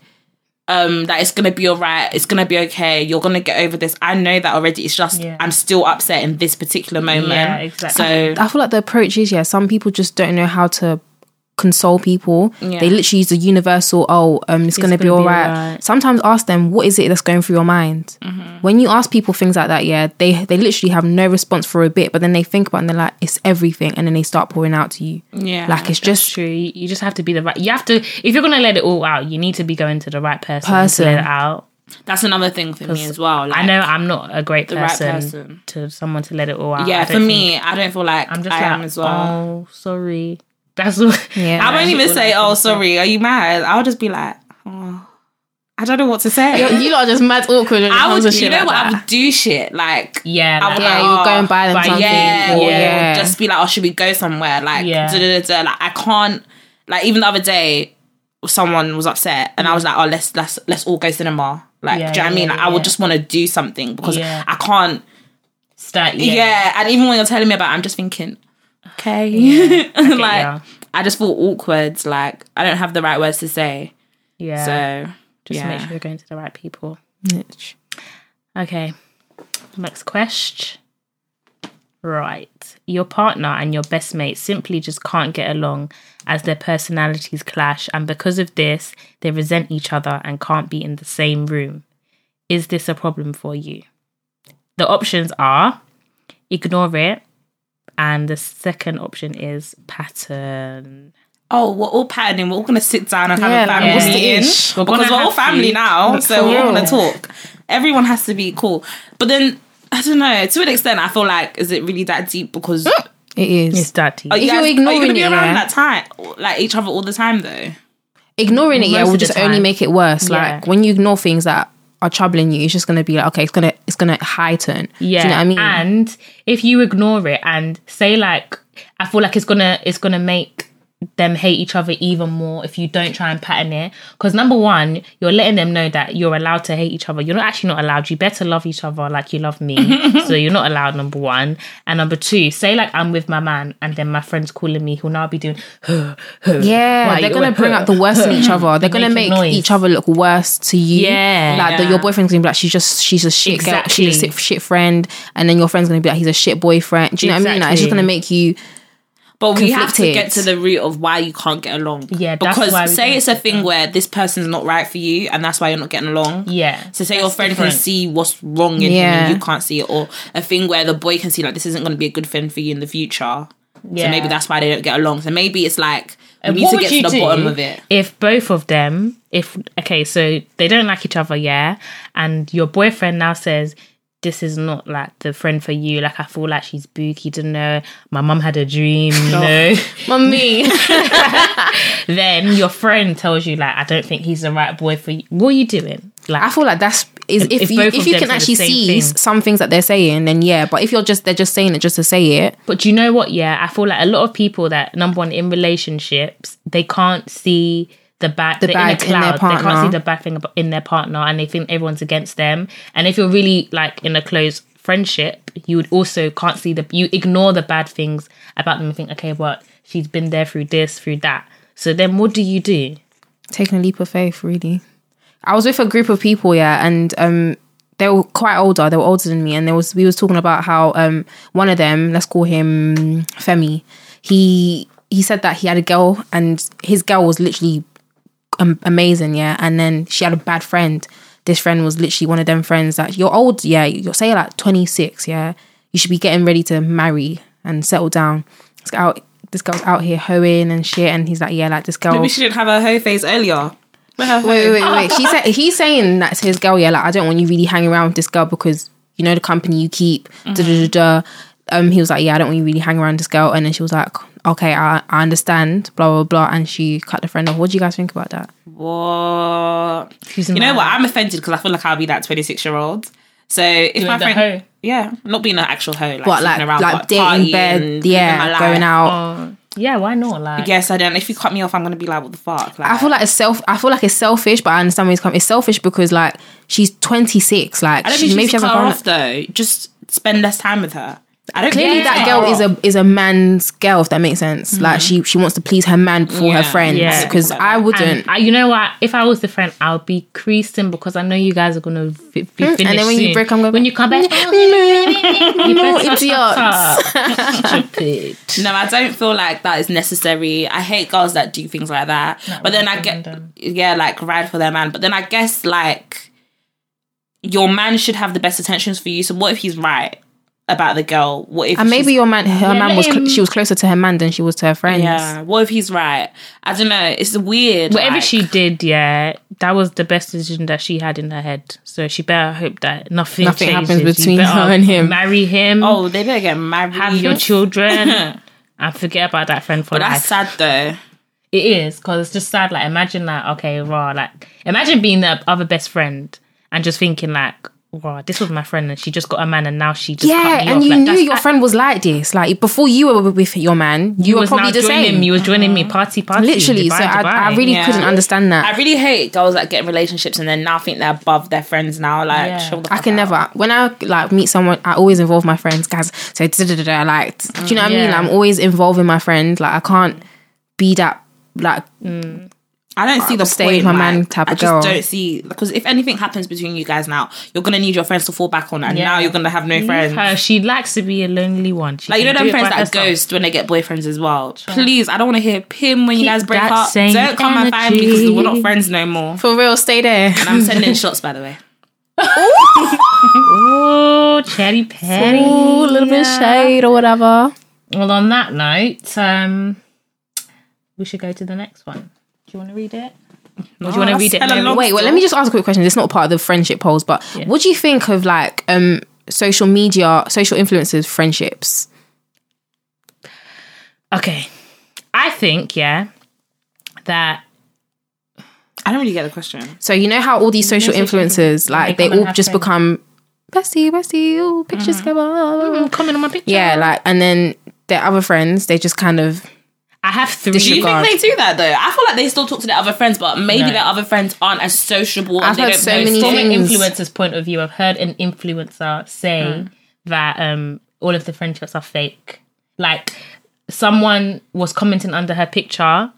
Speaker 2: um that it's gonna be alright, it's gonna be okay, you're gonna get over this. I know that already. It's just
Speaker 1: Yeah.
Speaker 2: I'm still upset in this particular moment.
Speaker 1: Yeah, exactly.
Speaker 2: So
Speaker 3: I feel like the approach is yeah. Some people just don't know how to console people.
Speaker 2: Yeah.
Speaker 3: They literally use the universal. Oh, um, it's, gonna, be
Speaker 1: gonna
Speaker 3: all
Speaker 1: be
Speaker 3: right.
Speaker 1: alright.
Speaker 3: Sometimes ask them what is it that's going through your mind.
Speaker 2: Mm-hmm.
Speaker 3: When you ask people things like that, yeah, they they literally have no response for a bit, but then they think about it and they're like, it's everything, and then they start pouring out to you.
Speaker 2: Yeah,
Speaker 3: like it's
Speaker 1: Just
Speaker 3: just
Speaker 1: true. You you just have to be the right. You have to. If you're gonna let it all out, you need to be going to the right person,
Speaker 3: Person.
Speaker 1: to let it out.
Speaker 2: that's another thing for me as well. Like,
Speaker 1: I know I'm not a great
Speaker 2: right
Speaker 1: person,
Speaker 2: person.
Speaker 1: to someone to let it all out.
Speaker 2: Yeah, for
Speaker 1: don't
Speaker 2: me,
Speaker 1: think-
Speaker 2: I don't feel like
Speaker 1: I'm just
Speaker 2: I
Speaker 1: like,
Speaker 2: am as well.
Speaker 1: oh, sorry. That's what.
Speaker 3: Yeah.
Speaker 2: I won't even say, "Oh, sorry, are you mad?" I'll just be like, "Oh, I don't know what to say."
Speaker 3: you lot are just mad awkward when it
Speaker 2: I
Speaker 3: comes
Speaker 2: would,
Speaker 3: to
Speaker 2: you
Speaker 3: shit
Speaker 2: know
Speaker 3: like
Speaker 2: what? I would do shit like
Speaker 1: Yeah,
Speaker 2: I
Speaker 1: like,
Speaker 2: would
Speaker 3: Yeah,
Speaker 2: like,
Speaker 3: you would go
Speaker 2: oh,
Speaker 3: and buy them
Speaker 1: but
Speaker 3: something.
Speaker 2: yeah,
Speaker 3: or,
Speaker 2: or
Speaker 3: yeah.
Speaker 2: just be like, oh, should we go somewhere? Like,
Speaker 1: Yeah.
Speaker 2: da, da, da, da. like I can't. Like even the other day, someone was upset, and I was like, oh, let's let's let's all go cinema. Like,
Speaker 1: Yeah,
Speaker 2: do you know what I mean? Like,
Speaker 1: yeah,
Speaker 2: I would just want to do something because
Speaker 1: Yeah.
Speaker 2: I can't.
Speaker 1: start.
Speaker 2: Yeah.
Speaker 1: Yeah,
Speaker 2: and even when you're telling me about, it, I'm just thinking, okay,
Speaker 1: get
Speaker 2: like
Speaker 1: ya.
Speaker 2: I just feel awkward. Like I don't have the right words to say.
Speaker 1: yeah.
Speaker 2: So
Speaker 1: just
Speaker 2: yeah.
Speaker 1: make sure you're going to the right people. Okay. Next question. Right. Your partner and your best mate simply just can't get along as their personalities clash, and because of this, they resent each other and can't be in the same room. Is this a problem for you? The options are ignore it, and the second option is pattern.
Speaker 2: Oh, we're all patterning. We're all gonna sit down and have
Speaker 3: Yeah,
Speaker 2: a family
Speaker 3: like, what's
Speaker 2: meeting?
Speaker 1: We're
Speaker 2: because we're all family
Speaker 1: to.
Speaker 2: now, so
Speaker 3: for
Speaker 2: we're all gonna talk. Everyone has to be cool, but then I don't know. To an extent, I feel like is it really that deep? Because are
Speaker 3: It is.
Speaker 1: It's dirty.
Speaker 2: you
Speaker 3: If you're
Speaker 2: guys- are you
Speaker 3: ignoring
Speaker 2: gonna be around
Speaker 3: yeah.
Speaker 2: that time, like each other all the time though?
Speaker 3: ignoring it, yeah, will
Speaker 1: of the
Speaker 3: just only make it worse.
Speaker 1: Yeah.
Speaker 3: Like when you ignore things that are troubling you, it's just gonna be like, okay, it's gonna it's gonna heighten.
Speaker 1: Yeah,
Speaker 3: Do you know what I mean?
Speaker 1: And if you ignore it and say like, I feel like it's gonna it's gonna make them hate each other even more if you don't try and pattern it. Because number one, you're letting them know that you're allowed to hate each other. You're not actually not allowed. You better love each other like you love me. so you're not allowed. Number one, and number two, say like I'm with my man, and then my friend's calling me. He'll now be doing.
Speaker 3: yeah,
Speaker 1: Why
Speaker 3: they're gonna bring out the worst in each other. They're gonna make
Speaker 1: noise.
Speaker 3: each other look worse to you.
Speaker 1: Yeah.
Speaker 3: like the, your boyfriend's gonna be like, she's just she's a shit girl, she's a shit, friend, and then your friend's gonna be like, he's a shit boyfriend. Do you know what I mean? Like, it's just gonna make you.
Speaker 2: But we have to get to the root of why you can't get along.
Speaker 1: Yeah, that's
Speaker 2: because
Speaker 1: why we
Speaker 2: say it's a
Speaker 1: get
Speaker 2: thing where this person's not right for you, and that's why you're not getting along.
Speaker 1: Yeah.
Speaker 2: So say your friend
Speaker 1: different.
Speaker 2: can see what's wrong in him
Speaker 3: Yeah.
Speaker 2: and you can't see it, or a thing where the boy can see like this isn't going to be a good friend for you in the future.
Speaker 1: Yeah.
Speaker 2: So maybe that's why they don't get along. So maybe it's like we need
Speaker 1: what
Speaker 2: to
Speaker 1: would
Speaker 2: get
Speaker 1: you
Speaker 2: to the
Speaker 1: do
Speaker 2: bottom of it.
Speaker 1: If both of them, if okay, so they don't like each other, yeah, and your boyfriend now says this is not like the friend for you. Like I feel like she's booky to know. My mum had a dream, you know.
Speaker 3: Mummy.
Speaker 1: then your friend tells you like I don't think he's the right boy for you. What are you doing? Like
Speaker 3: I feel like that's is
Speaker 1: If-
Speaker 3: if, you if you can actually see
Speaker 1: thing.
Speaker 3: some things that they're saying, then yeah. But if you're just they're just saying it just to say it,
Speaker 1: But do you know what? Yeah, I feel like a lot of people that number one in relationships, they can't see the bad,
Speaker 3: The bad
Speaker 1: in, a
Speaker 3: in their
Speaker 1: cloud. They can't see the bad thing in their partner, and they think everyone's against them. And if you're really like in a close friendship, you would also can't see the you ignore the bad things about them and think, okay, well, she's been there through this, through that. So then, what do you do?
Speaker 3: taking a leap of faith, really. I was with a group of people, yeah, and um, they were quite older. They were older than me, and there was we was talking about how um, one of them, let's call him Femi, he he said that he had a girl, and his girl was literally um, amazing, yeah, and then she had a bad friend. This friend was literally one of them friends that you're old, yeah, you're say like 26, yeah, you should be getting ready to marry and settle down. This out, this girl's out here hoeing and shit, and he's like, yeah, like this girl.
Speaker 2: Maybe she didn't have her hoe phase earlier.
Speaker 3: Wait, wait, wait, wait. She said he's saying that to his girl. Yeah, like I don't want you really hanging around with this girl because you know the company you keep. Da, da, da, da. Um, he was like, yeah, I don't want you really hang around this girl. And then she was like, okay, I, I understand. Blah blah blah. And she cut the friend off. What do you guys think about that?
Speaker 2: What?
Speaker 1: She's
Speaker 2: You know what? I'm offended because I feel like I'll be that 26 year old. So if my friend,
Speaker 1: hoe?
Speaker 2: yeah, not being an actual hoe, like
Speaker 3: What like
Speaker 2: around,
Speaker 3: like
Speaker 2: but
Speaker 3: dating bed? Yeah, going out.
Speaker 1: Oh, Yeah, why not? Like,
Speaker 2: Yes, I don't. If you cut me off, I'm gonna be like, what the fuck? Like,
Speaker 3: I feel like it's self. I feel like it's selfish, but I understand where it's coming. It's selfish because like she's 26. Like
Speaker 2: I don't
Speaker 3: she,
Speaker 2: think
Speaker 3: maybe
Speaker 2: maybe
Speaker 3: she
Speaker 2: cut
Speaker 3: hasn't
Speaker 2: her off though. Just spend less time with her. I don't
Speaker 3: Clearly,
Speaker 2: think
Speaker 3: that girl is a is a man's girl. If that makes sense. Like she she wants to please her man before her
Speaker 2: Yeah.
Speaker 3: friends.
Speaker 1: Yeah.
Speaker 3: Because I wouldn't.
Speaker 1: I, you know what? If I was the friend, I would be creasing because I know you guys are gonna fi- be finished.
Speaker 3: Hmm? and then when you break, I'm going.
Speaker 1: when you come back, you
Speaker 3: no,
Speaker 1: better
Speaker 3: idiots.
Speaker 1: Stupid.
Speaker 2: No, I don't feel like that is necessary. I hate girls that do things like that. but then I get,
Speaker 1: them.
Speaker 2: yeah, like ride for their man. But then I guess like your man should have the best intentions for you. So what if he's right about the girl? What if
Speaker 3: And maybe your man, her man was cl- she was closer to her man than she was to her friends.
Speaker 2: yeah? What if he's right? I don't know. It's weird.
Speaker 1: Whatever
Speaker 2: like-
Speaker 1: she did, yeah, that was the best decision that she had in her head. So she better hope that nothing
Speaker 3: Nothing
Speaker 1: changes.
Speaker 3: happens between her and him.
Speaker 1: Marry him.
Speaker 2: Oh, they better get married.
Speaker 1: have your children. and forget about that friend for
Speaker 2: But
Speaker 1: life.
Speaker 2: that's sad though.
Speaker 1: It is because it's just sad. Like imagine that. Okay, raw. Like imagine being the other best friend and just thinking like, wow, this was my friend and she just got a man and now she just
Speaker 3: Yeah,
Speaker 1: cut me
Speaker 3: and
Speaker 1: off.
Speaker 3: you
Speaker 1: Like,
Speaker 3: knew
Speaker 1: that's-
Speaker 3: your friend was like this. Like before you were with your man, you,
Speaker 1: You
Speaker 3: were probably the
Speaker 1: joining
Speaker 3: same.
Speaker 1: me. You was joining me uh-huh. party party.
Speaker 3: Literally,
Speaker 1: Dubai,
Speaker 3: so I,
Speaker 1: Dubai.
Speaker 3: I really
Speaker 2: Yeah.
Speaker 3: couldn't understand that.
Speaker 2: I really hate girls that get in relationships and then now think they're above their friends now. Like,
Speaker 1: Yeah.
Speaker 2: chill the
Speaker 3: I can
Speaker 2: out.
Speaker 3: never. When I like meet someone, I always involve my friends, guys. So da, da, da, da, like, do you know what I mean?
Speaker 1: Yeah.
Speaker 3: I'm always involving my friends. Like I can't be that. Like mm.
Speaker 2: I don't see the
Speaker 3: stay
Speaker 2: point.
Speaker 3: with my
Speaker 2: like,
Speaker 3: man type
Speaker 2: I just
Speaker 3: girl.
Speaker 2: don't see because if anything happens between you guys now, you're gonna need your friends to fall back on, and
Speaker 1: Yeah.
Speaker 2: now you're gonna have no friends.
Speaker 1: Her, she likes to be a lonely one. She
Speaker 2: Like you know
Speaker 1: can
Speaker 2: them
Speaker 1: do
Speaker 2: friends
Speaker 1: by
Speaker 2: that
Speaker 1: herself.
Speaker 2: ghost when they get boyfriends as well. Please, I don't want to hear him when you guys break up. Don't come and find me because we're not
Speaker 1: energy.
Speaker 2: friends no more.
Speaker 3: for real, stay there.
Speaker 2: And I'm sending shots by the way.
Speaker 1: Oh, Chatty Patty.
Speaker 3: Ooh, a little bit of shade or whatever.
Speaker 1: Well, on that note, um, we should go to the next one. Do you want to read it? Or do you want to read it?
Speaker 2: hella
Speaker 1: Mary?
Speaker 2: long.
Speaker 3: Wait, well, let me just ask a quick question. It's not part of the friendship polls, but what do you think of like um social media, social influencers, friendships?
Speaker 1: Okay, I think yeah that
Speaker 2: I don't really get the question.
Speaker 3: So you know how all these social
Speaker 1: social
Speaker 3: influencers, like
Speaker 1: They
Speaker 3: they
Speaker 1: come and
Speaker 3: all just
Speaker 1: friends.
Speaker 3: become bestie, bestie, ooh, pictures together.
Speaker 1: mm, comment on my picture.
Speaker 3: Yeah, like and then their other friends, they just kind of
Speaker 1: I have three.
Speaker 2: Do you think they do that though? I feel like they still talk to their other friends, but maybe
Speaker 1: No.
Speaker 2: their other friends aren't as sociable.
Speaker 3: I've
Speaker 2: and they
Speaker 3: heard
Speaker 2: don't
Speaker 3: so many
Speaker 1: from an influencer's point of view, I've heard an influencer say that um all of the friendships are fake. Like someone was commenting under her picture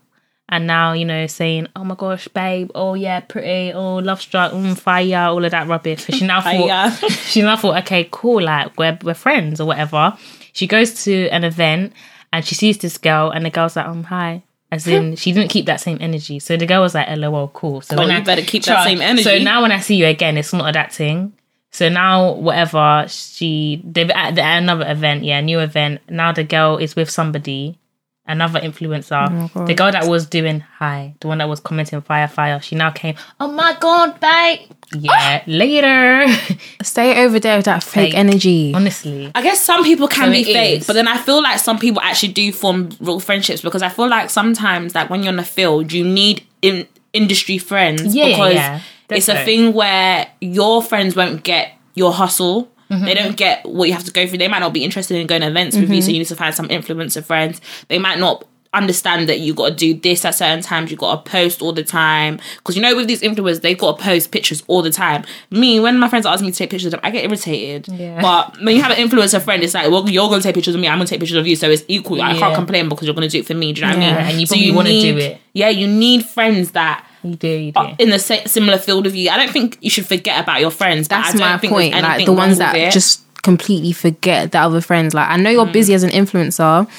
Speaker 1: and now, you know, saying, Oh my gosh, babe, oh yeah, pretty, oh love struck, mm, fire, all of that rubbish. She now thought she now thought, okay, cool, like we're we're friends or whatever. She goes to an event and she sees this girl and the girl's like, um, hi. As in, she didn't keep that same energy. So the girl was like, "LOL, cool." So
Speaker 2: Oh,
Speaker 1: when
Speaker 2: you
Speaker 1: I
Speaker 2: better keep that same energy.
Speaker 1: So now when I see you again, it's not that thing. So now whatever she they at, the, at another event, yeah, new event. Now the girl is with somebody, another influencer. Oh the girl that was doing hi, the one that was commenting fire fire. She now came. Oh my god, babe. Yeah, later.
Speaker 3: stay over there with that fake
Speaker 1: Fake.
Speaker 3: energy.
Speaker 1: Honestly,
Speaker 2: I guess some people can
Speaker 1: So
Speaker 2: be fake,
Speaker 1: is.
Speaker 2: but then I feel like some people actually do form real friendships because I feel like sometimes, like when you're in the field, you need in industry friends
Speaker 1: Yeah, yeah,
Speaker 2: because
Speaker 1: yeah.
Speaker 2: it's a thing where your friends won't get your hustle.
Speaker 1: Mm-hmm.
Speaker 2: They don't get what you have to go through. They might not be interested in going to events with
Speaker 1: Mm-hmm.
Speaker 2: you, so you need to find some influencer friends. They might not understand that you got to do this at certain times. You got to post all the time because you know with these influencers, they've got to post pictures all the time. Me, when my friends ask me to take pictures of them, I get irritated.
Speaker 1: Yeah.
Speaker 2: But when you have an influencer friend, it's like, well, you're going to take pictures of me. I'm going to take pictures of you, so it's equal. I can't complain because you're going to do it for me. Do you know what I mean?
Speaker 1: and you
Speaker 2: So
Speaker 1: probably wanna do it.
Speaker 2: Yeah, you need friends that
Speaker 1: you do, you do.
Speaker 2: in the sa- similar field of you. I don't think you should forget about your friends.
Speaker 3: That's my
Speaker 2: think
Speaker 3: point. Like the ones that
Speaker 2: it.
Speaker 3: just completely forget the other friends. Like I know you're mm. busy as an influencer,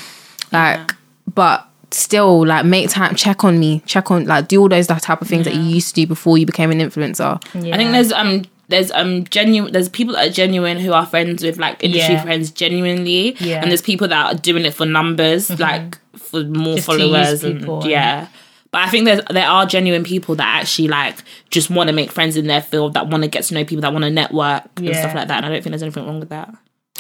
Speaker 3: like, but still, like make time, check on me, check on, like do all those that type of things that you used to do before you became an influencer.
Speaker 1: Yeah.
Speaker 2: I think there's um there's um genuine there's people that are genuine who are friends with like industry
Speaker 1: Yeah.
Speaker 2: friends genuinely,
Speaker 1: Yeah.
Speaker 2: and there's people that are doing it for numbers, like for more
Speaker 1: Just
Speaker 2: followers,
Speaker 1: use
Speaker 2: and yeah. But I think there's there are genuine people that actually like just want to make friends in their field, that want to get to know people, that want to network and stuff like that. And I don't think there's anything wrong with that.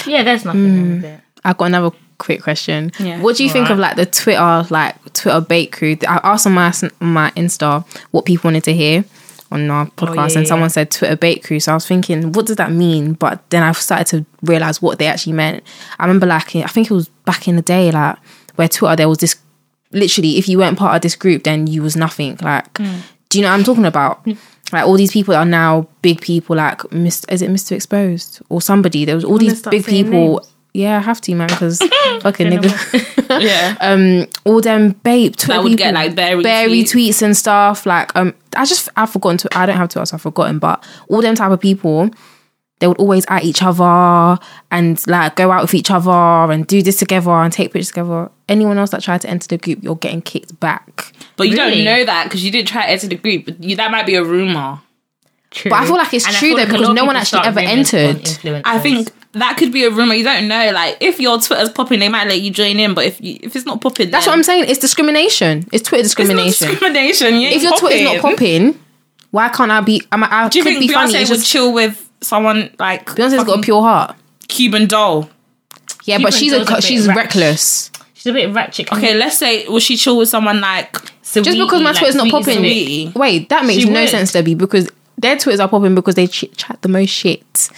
Speaker 1: yeah, there's nothing wrong with it.
Speaker 3: I've got another quick question.
Speaker 2: Yeah.
Speaker 3: What do you think of like the Twitter, like Twitter bait crew? I asked on my my Insta what people wanted to hear on our podcast,
Speaker 1: yeah,
Speaker 3: and
Speaker 1: yeah.
Speaker 3: someone said Twitter bait crew. So I was thinking, what does that mean? But then I started to realize what they actually meant. I remember like I think it was back in the day, like where Twitter there was this literally, if you weren't part of this group, then you was nothing. Like,
Speaker 2: Hmm.
Speaker 3: do you know what I'm talking about? Like all these people are now big people. Like, Mr. is it Mr. Exposed or somebody? There was all these big people.
Speaker 1: names?
Speaker 3: Yeah, I have to, man, because fucking nigga.
Speaker 2: Yeah.
Speaker 3: um, all them babe Twitter
Speaker 2: That would get, like, bare
Speaker 3: bare
Speaker 2: retweets.
Speaker 3: retweets and stuff. Like, um, I just I've forgotten to. I don't have to. so I've forgotten. But all them type of people, they would always at each other and like go out with each other and do this together and take pictures together. Anyone else that tried to enter the group, you're getting kicked back.
Speaker 2: But you
Speaker 1: Really?
Speaker 2: don't know that because you didn't try to enter the group. But You, that might be a rumor.
Speaker 1: True.
Speaker 3: But I feel like it's
Speaker 1: And
Speaker 3: true though,
Speaker 1: like
Speaker 3: because no one actually ever entered.
Speaker 2: I think that could be a rumor. You don't know. Like if your Twitter's popping, they might let you join in. But if you, if it's not popping,
Speaker 3: That's what I'm saying. It's discrimination. It's Twitter
Speaker 2: It's not
Speaker 3: discrimination.
Speaker 2: discrimination. You
Speaker 3: if your Twitter's not popping, why can't I be? I'm, I
Speaker 2: do you
Speaker 3: could
Speaker 2: think
Speaker 3: be funny.
Speaker 2: Beyonce
Speaker 3: It's
Speaker 2: would
Speaker 3: just,
Speaker 2: chill with someone like
Speaker 3: Beyonce's got a pure heart.
Speaker 2: Cuban doll?
Speaker 3: Yeah, but she's a
Speaker 1: a
Speaker 3: she's
Speaker 1: ratchet.
Speaker 3: reckless.
Speaker 1: she's a bit ratchet.
Speaker 2: Okay, mm. let's say will she chill with someone like
Speaker 3: Just because my Twitter's not popping.
Speaker 2: sweetie.
Speaker 3: Wait, that makes
Speaker 1: She
Speaker 3: no
Speaker 1: would.
Speaker 3: sense, Debby, because their Twitters are popping because they ch- chat the most shit.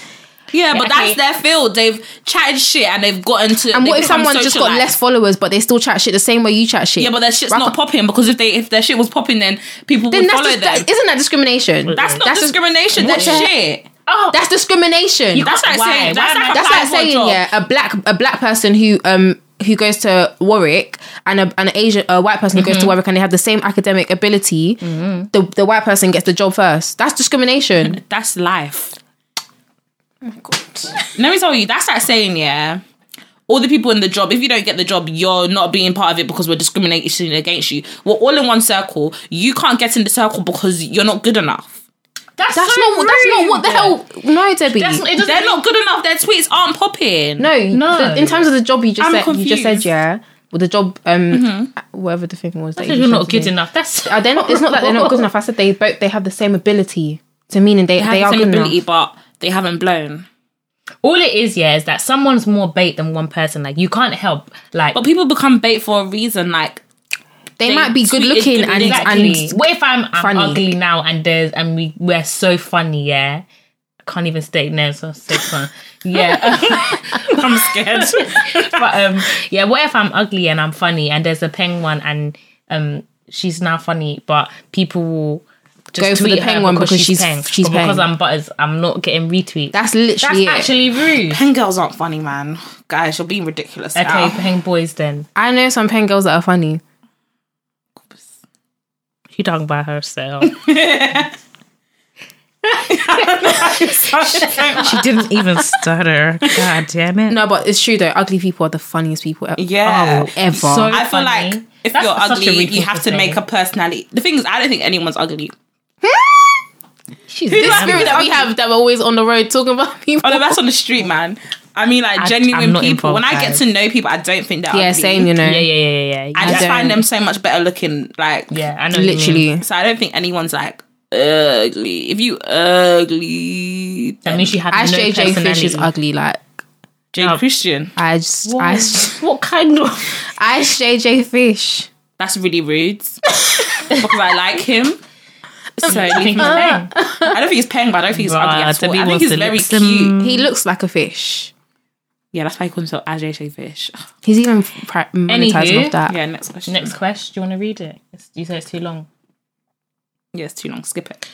Speaker 2: Yeah, but that's their field. They've chatted shit and they've gotten to.
Speaker 3: And what if someone just got less followers, but they still chat shit the same way you chat shit?
Speaker 2: Yeah, but their shit's
Speaker 3: Why
Speaker 2: not popping because if they if their shit was popping, then people
Speaker 3: Then
Speaker 2: would follow
Speaker 3: dis-
Speaker 2: them.
Speaker 3: that, isn't that discrimination?
Speaker 2: that's not
Speaker 3: that's
Speaker 2: discrimination. That's shit.
Speaker 1: Oh,
Speaker 3: That's discrimination.
Speaker 2: That's like
Speaker 1: Why?
Speaker 2: saying
Speaker 1: Why
Speaker 2: that's
Speaker 1: am
Speaker 2: like
Speaker 3: That's like saying
Speaker 2: job.
Speaker 3: yeah, a black a black person who um who goes to Warwick and a, an Asian a white person who goes to Warwick and they have the same academic ability, the the white person gets the job first. That's discrimination.
Speaker 2: That's life. Let me tell you, that's that saying, yeah, all the people in the job, if you don't get the job, you're not being part of it because we're discriminating against you. We're all in one circle. You can't get in the circle because you're not good enough.
Speaker 1: that's,
Speaker 3: That's
Speaker 1: so
Speaker 3: not what. That's not what the hell. No, Debby.
Speaker 1: That's,
Speaker 2: They're not good enough. Their tweets aren't popping.
Speaker 3: no,
Speaker 1: No.
Speaker 3: the- in terms of the job you just
Speaker 2: I'm
Speaker 3: said, you just said yeah. Well, the job, um, whatever the thing was. That
Speaker 1: Because
Speaker 3: you
Speaker 1: you're not good
Speaker 3: me.
Speaker 1: enough. That's
Speaker 3: Are they not? It's not that they're not good enough. I said they both they have the same ability. So meaning they
Speaker 2: They have
Speaker 3: they
Speaker 2: the
Speaker 3: are
Speaker 2: same
Speaker 3: good
Speaker 2: ability,
Speaker 3: enough.
Speaker 2: but they haven't blown.
Speaker 1: all it is. Yeah, is that someone's more bait than one person. Like you can't help. Like
Speaker 2: But people become bait for a reason. Like,
Speaker 3: They,
Speaker 2: they
Speaker 3: might be good looking
Speaker 2: good
Speaker 3: and
Speaker 1: exactly.
Speaker 3: and
Speaker 1: what if I'm, I'm ugly now and there's and we we're so funny? Yeah, I can't even state names. So so fun. Yeah.
Speaker 2: I'm scared.
Speaker 1: but um yeah what if i'm ugly and i'm funny and there's a peng one and um she's now funny but people will just
Speaker 3: Go for the
Speaker 1: tweet her
Speaker 3: Peng one because she's-
Speaker 1: peng.
Speaker 3: she's
Speaker 1: But because i'm butters i'm not getting retweets
Speaker 3: that's
Speaker 1: that's
Speaker 3: literally it.
Speaker 1: actually rude
Speaker 2: Pen girls aren't funny, man. Guys, you're being ridiculous.
Speaker 1: okay
Speaker 2: now.
Speaker 1: peng boys then
Speaker 3: I know some pen girls that are funny.
Speaker 1: she talking about herself she didn't even stutter god damn it
Speaker 3: No, but it's true though. Ugly people are the funniest people ever.
Speaker 2: Yeah.
Speaker 3: Oh, ever.
Speaker 1: So-
Speaker 2: I feel
Speaker 1: funny.
Speaker 2: like if
Speaker 1: That's
Speaker 2: you're ugly, you have
Speaker 1: to
Speaker 2: to make a personality. The thing is, I don't think anyone's ugly.
Speaker 3: She's this spirit that we have that we're always on the road talking about people.
Speaker 2: Oh no, that's on the street, man. I mean, like
Speaker 1: I-
Speaker 2: genuine
Speaker 1: I'm
Speaker 2: people. When I
Speaker 1: involved,
Speaker 2: get to know people, I don't think they're
Speaker 3: yeah,
Speaker 2: ugly.
Speaker 3: same. You know.
Speaker 1: yeah yeah yeah yeah
Speaker 2: I
Speaker 1: yeah
Speaker 2: just
Speaker 3: don't.
Speaker 2: find them so much better looking. Like,
Speaker 1: yeah i know what you mean.
Speaker 3: Literally.
Speaker 2: so I don't think anyone's like ugly. If you ugly,
Speaker 1: that means she had
Speaker 3: Ash
Speaker 1: no
Speaker 3: JJ Fish is ugly. Like
Speaker 2: Jay
Speaker 1: No.
Speaker 2: Christian,
Speaker 3: I just, I, just-
Speaker 1: what kind of
Speaker 3: Ash JJ Fish.
Speaker 2: that's really rude because I like him. So
Speaker 1: I think he's
Speaker 2: him
Speaker 1: peng.
Speaker 2: I don't think he's paying, but I don't think he's ugly
Speaker 1: Right,
Speaker 2: at all. I think he's very
Speaker 1: lick some-
Speaker 2: cute.
Speaker 3: He looks like a fish.
Speaker 2: Yeah, that's why he calls himself Ajay Fish.
Speaker 3: He's even pri- monetizing off that.
Speaker 2: Yeah, next question.
Speaker 1: next question do you want to read it It's- you said it's too long
Speaker 2: Yeah, it's too long. Skip it.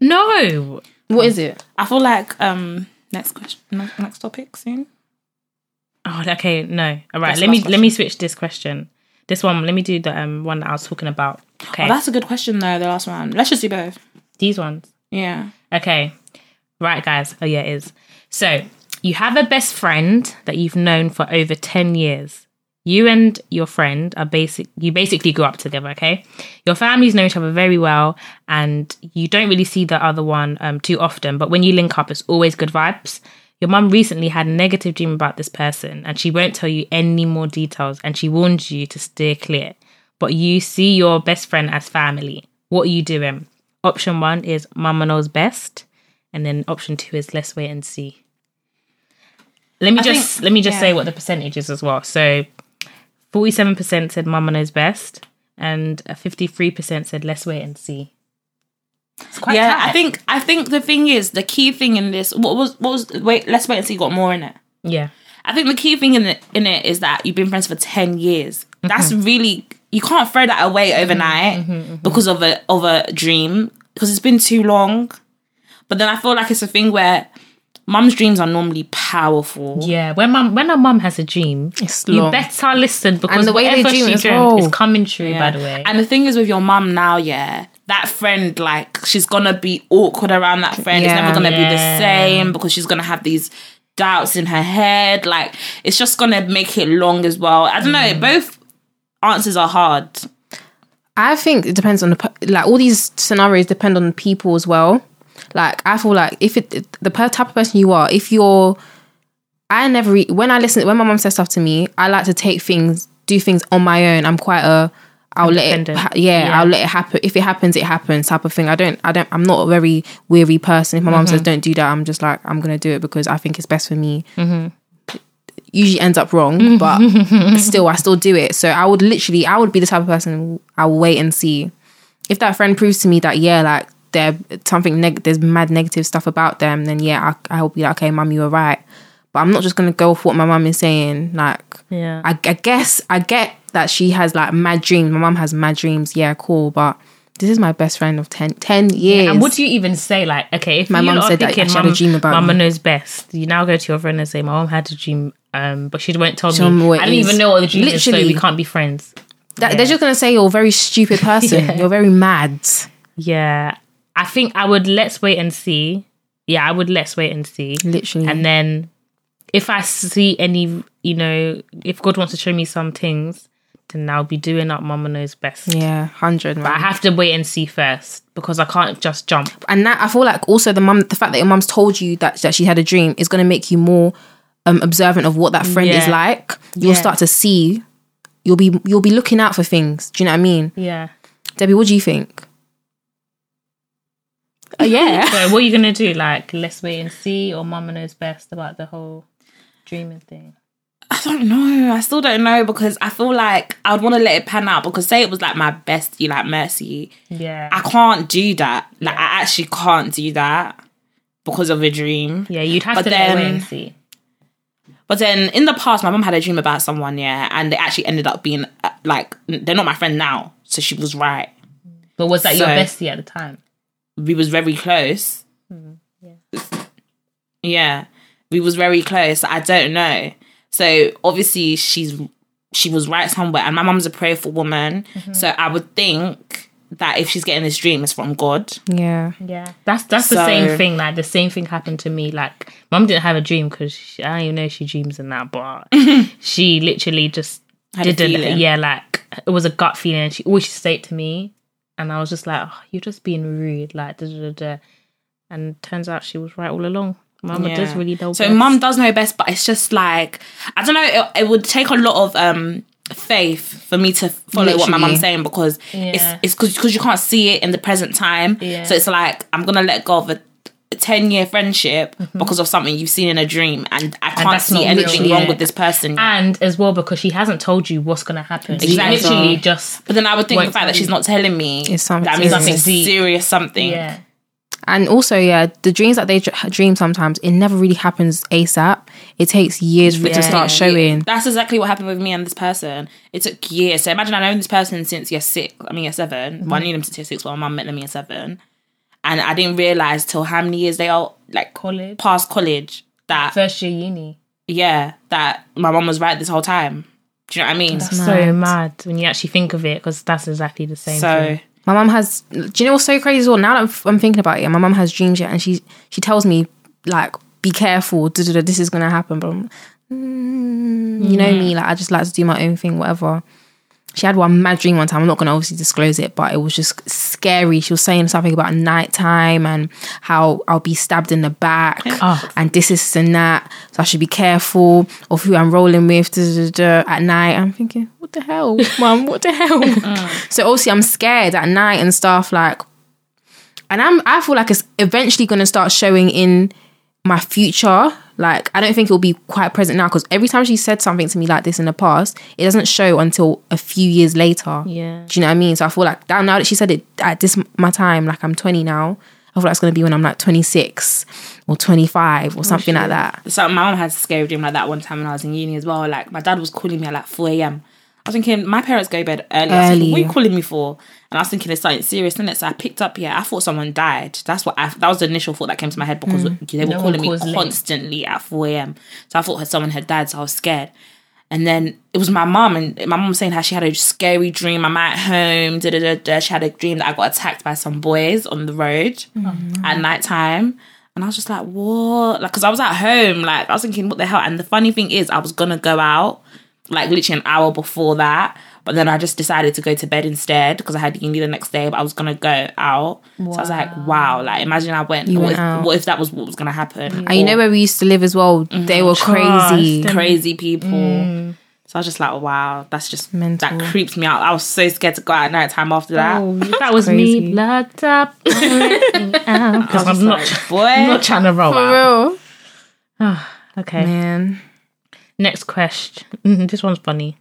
Speaker 1: no
Speaker 3: What is it?
Speaker 2: I feel like um next question, next topic soon.
Speaker 1: Oh, okay, no. All right,
Speaker 2: That's
Speaker 1: let me
Speaker 2: last
Speaker 1: let me switch this question. This one, let me do the um one that I was talking about. Okay,
Speaker 2: Oh, that's a good question though. The last one. Let's just do both.
Speaker 1: these ones.
Speaker 2: Yeah.
Speaker 1: Okay, right, guys. Oh yeah, it is. So you have a best friend that you've known for over ten years. You and your friend are basic. You basically grew up together. Okay, your families know each other very well, and you don't really see the other one um, too often. But when you link up, it's always good vibes. Your mum recently had a negative dream about this person, and she won't tell you any more details. And she warns you to steer clear. But you see your best friend as family. What are you doing? Option one is Mama knows best, and then option two is let's wait and see. Let me
Speaker 2: I
Speaker 1: just
Speaker 2: think-
Speaker 1: let me just
Speaker 2: yeah.
Speaker 1: say what the percentage is as well. So, forty-seven percent said Mama knows best, and fifty-three percent said let's wait and see.
Speaker 2: Yeah,
Speaker 1: tight.
Speaker 2: I think I think the thing is the key thing in this. What was what was wait? Let's wait and see. Got more in it.
Speaker 1: yeah,
Speaker 2: I think the key thing in it in it is that you've been friends for ten years. That's
Speaker 1: Mm-hmm.
Speaker 2: really you can't throw that away overnight because of a of a dream because it's been too long. But then I feel like it's a thing where mum's dreams are normally powerful.
Speaker 1: Yeah, when mum when a mum has a dream,
Speaker 3: It's
Speaker 1: you
Speaker 3: long.
Speaker 1: better listen because
Speaker 3: the way they dream
Speaker 1: she
Speaker 3: as
Speaker 1: dreamt
Speaker 3: well.
Speaker 1: is coming true. By the way,
Speaker 2: And the thing is with your mum now, yeah, that friend, like, she's gonna be awkward around that friend. it's never gonna be the same because she's gonna have these doubts in her head. Like, it's just gonna make it long as well. I don't know. Mm. Both answers are hard.
Speaker 3: I think it depends on the like all these scenarios depend on people as well. Like I feel like if it the per- type of person you are, if you're, I never re- when I listen when my mom says stuff to me, I like to take things, do things on my own. I'm quite a I'll let it, ha- yeah,
Speaker 1: Yeah.
Speaker 3: I'll let it happen. If it happens, it happens type of thing. I don't, I don't, I'm not a very weary person. If my mom
Speaker 1: Mm-hmm.
Speaker 3: says don't do that, I'm just like I'm gonna do it because I think it's best for me.
Speaker 1: Mm-hmm.
Speaker 3: Usually ends up wrong, but still, I still do it. So I would literally, I would be the type of person I will wait and see if that friend proves to me that yeah, like there something neg- there's mad negative stuff about them, then yeah, I I'll be like, okay, mum, you were right. But I'm not just gonna go off what my mum is saying. Like,
Speaker 1: Yeah.
Speaker 3: I, I guess I get that she has like mad dreams. My mum has mad dreams. Yeah, cool. But this is my best friend of 10, 10 years.
Speaker 1: and what do you even say? Like, okay, if
Speaker 3: My mum said that
Speaker 1: thinking
Speaker 3: she had a dream about
Speaker 1: Mama
Speaker 3: me.
Speaker 1: knows best, you now go to your friend and say, "My mom had a dream." Um, but she won't tell
Speaker 3: Tell me
Speaker 1: me.
Speaker 3: what
Speaker 1: I
Speaker 3: is.
Speaker 1: even know what the dream is, so
Speaker 3: Literally.
Speaker 1: we can't be friends.
Speaker 3: That- They're just gonna say you're a very stupid person.
Speaker 1: Yeah.
Speaker 3: You're very mad.
Speaker 1: Yeah, I think I would let's wait and see. Yeah, I would let's wait and see.
Speaker 3: Literally.
Speaker 1: And then if I see any, you know, if God wants to show me some things, then I'll be doing up Mama knows best.
Speaker 3: yeah, hundred.
Speaker 1: But I have to wait and see first because I can't just jump.
Speaker 3: and that I feel like also the mum, the fact that your mum's told you that that she had a dream is going to make you more um, observant of what that friend is like. You'll
Speaker 1: Yeah.
Speaker 3: start to see. You'll be you'll be looking out for things. Do you know what I mean,
Speaker 1: Yeah.
Speaker 3: Debby? What do you think? Uh, yeah,
Speaker 1: So what are you gonna do? Like, let's wait and see, or Mama knows best about the whole dreaming thing.
Speaker 2: I don't know. I still don't know because I feel like I'd want to let it pan out because say it was like my bestie, like Mercy.
Speaker 1: Yeah.
Speaker 2: I can't do that. Like, I actually can't do that because of a dream.
Speaker 1: yeah, you'd have
Speaker 2: But
Speaker 1: to let it wait and see.
Speaker 2: But then in the past, my mom had a dream about someone, yeah, and they actually ended up being uh, like they're not my friend now, so she was right.
Speaker 1: But was that your
Speaker 2: So-
Speaker 1: bestie at the time?
Speaker 2: We was very close. Hmm, yeah, we was very close. I don't know. So obviously she's she was right somewhere, and my mum's a prayerful woman. Mm-hmm. So I would think that if she's getting this dream, it's from God.
Speaker 3: yeah.
Speaker 1: Yeah, that's that's the same thing. Like the same thing happened to me. Like mum didn't have a dream because I don't even know if she dreams in that, but she literally just
Speaker 2: Had
Speaker 1: didn't.
Speaker 2: feeling.
Speaker 1: Yeah, like it was a gut feeling. And she always used to say it to me, and I was just like, oh, "You're just being rude." Like, da, da, da, da. and turns out she was right all along. Mama does really know.
Speaker 2: So
Speaker 1: best.
Speaker 2: mum does know best, but it's just like I don't know. It, it would take a lot of um faith for me to follow what my
Speaker 3: Literally.
Speaker 2: mum's saying because
Speaker 1: Yeah.
Speaker 2: it's it's because because you can't see it in the present time.
Speaker 1: Yeah.
Speaker 2: So it's like I'm gonna let go of a. 10 year friendship because of something you've seen in a dream and I can't
Speaker 1: Mm-hmm.
Speaker 2: see anything
Speaker 1: real.
Speaker 2: wrong
Speaker 1: Yeah.
Speaker 2: with this person yet.
Speaker 1: and as well because she hasn't told you what's gonna happen.
Speaker 2: Exactly.
Speaker 1: She literally just
Speaker 2: but then I would think the fact that she's not telling me
Speaker 3: It's something
Speaker 2: that means
Speaker 3: serious.
Speaker 2: something serious something
Speaker 1: yeah.
Speaker 3: And also, yeah, the dreams that they dream sometimes it never really happens ASAP. It takes years for it to start showing.
Speaker 2: That's exactly what happened with me and this person. It took years. So imagine I've known this person since year six. I mean year 7 Well, I knew them since year six. Well, my mum met them in year seven, and I didn't realize till how many years they are like
Speaker 1: College,
Speaker 2: past college that
Speaker 1: first year uni.
Speaker 2: yeah that my mom was right this whole time. Do you know what I mean?
Speaker 1: That's so mad when you actually think of it because that's exactly the same.
Speaker 2: So
Speaker 1: thing.
Speaker 3: My mom has. Do you know what's so crazy as well? Now that I'm, f- I'm thinking about it, my mom has dreams yet, and she she tells me like, "Be careful, this is gonna happen." But I'm, mm, you know me, like I just like to do my own thing, whatever. She had one mad dream one time. I'm not gonna obviously disclose it, but it was just scary. She was saying something about nighttime and how I'll be stabbed in the back,
Speaker 1: Oh.
Speaker 3: and this is and that. So I should be careful of who I'm rolling with at night. I'm thinking, what the hell, mum? What the hell? Mm. So obviously I'm scared at night and stuff like and I'm I feel like it's eventually going to start showing in my future. Like I don't think it'll be quite present now because every time she said something to me like this in the past, it doesn't show until a few years later.
Speaker 1: Yeah.
Speaker 3: Do you know what I mean? So I feel like now, now that she said it at this my time, like I'm 20 now, I feel like it's going to be when I'm like 26 or 25 or oh, something like that.
Speaker 2: So my mum had a scary dream like that one time when I was in uni as well. Like my dad was calling me at like 4 a.m. was thinking, my parents go to bed early. I was thinking, what are you calling me for? And I was thinking it's something serious, isn't it? So I picked up. Yeah, I thought someone died. That's what I. That was the initial thought that came to my head because they were
Speaker 1: Mm. No
Speaker 2: calling me
Speaker 1: calls late.
Speaker 2: constantly at four a.m. So I thought someone had died. So I was scared. And then it was my mom, and my mom was saying how she had a scary dream. I'm at home. Da, da, da. She had a dream that I got attacked by some boys on the road at night time. And I was just like, what? Like, because I was at home. Like, I was thinking, what the hell? And the funny thing is, I was going to go out, like, literally an hour before that. But then I just decided to go to bed instead because I had uni the next day, but I was going to go out. So I was like, wow. Like, imagine I went.
Speaker 3: You
Speaker 2: what,
Speaker 3: went
Speaker 2: if,
Speaker 3: out.
Speaker 2: what if that was what was going to happen?
Speaker 3: And you know where we used to live as well? Mm-hmm. They were crazy.
Speaker 1: Trust.
Speaker 2: crazy people. Mm. So I was just like, wow, that's just
Speaker 3: Mental.
Speaker 2: that creeps me out. I was so scared to go out at night time after that.
Speaker 1: Oh, that was
Speaker 3: Crazy.
Speaker 1: me. Blood up. Because I'm not,
Speaker 2: boy.
Speaker 1: I'm not trying to roll
Speaker 3: For
Speaker 1: out.
Speaker 3: real?
Speaker 1: Okay.
Speaker 3: Man.
Speaker 1: Next question. Mhm, this one's funny.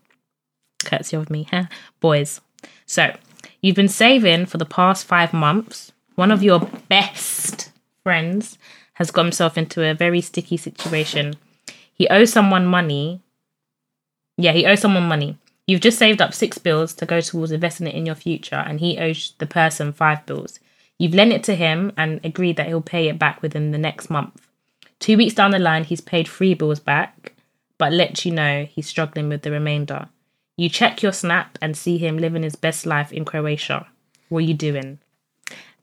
Speaker 1: Courtesy of me, huh? Boys. So, you've been saving for the past five months. One of your best friends has got himself into a very sticky situation. He owes someone money. Yeah, he owes someone money. You've just saved up six bills to go towards investing it in your future, and he owes the person five bills. You've lent it to him and agreed that he'll pay it back within the next month. Two weeks down the line, he's paid three bills back, but lets you know he's struggling with the remainder. You check your snap and see him living his best life in Croatia. What are you doing?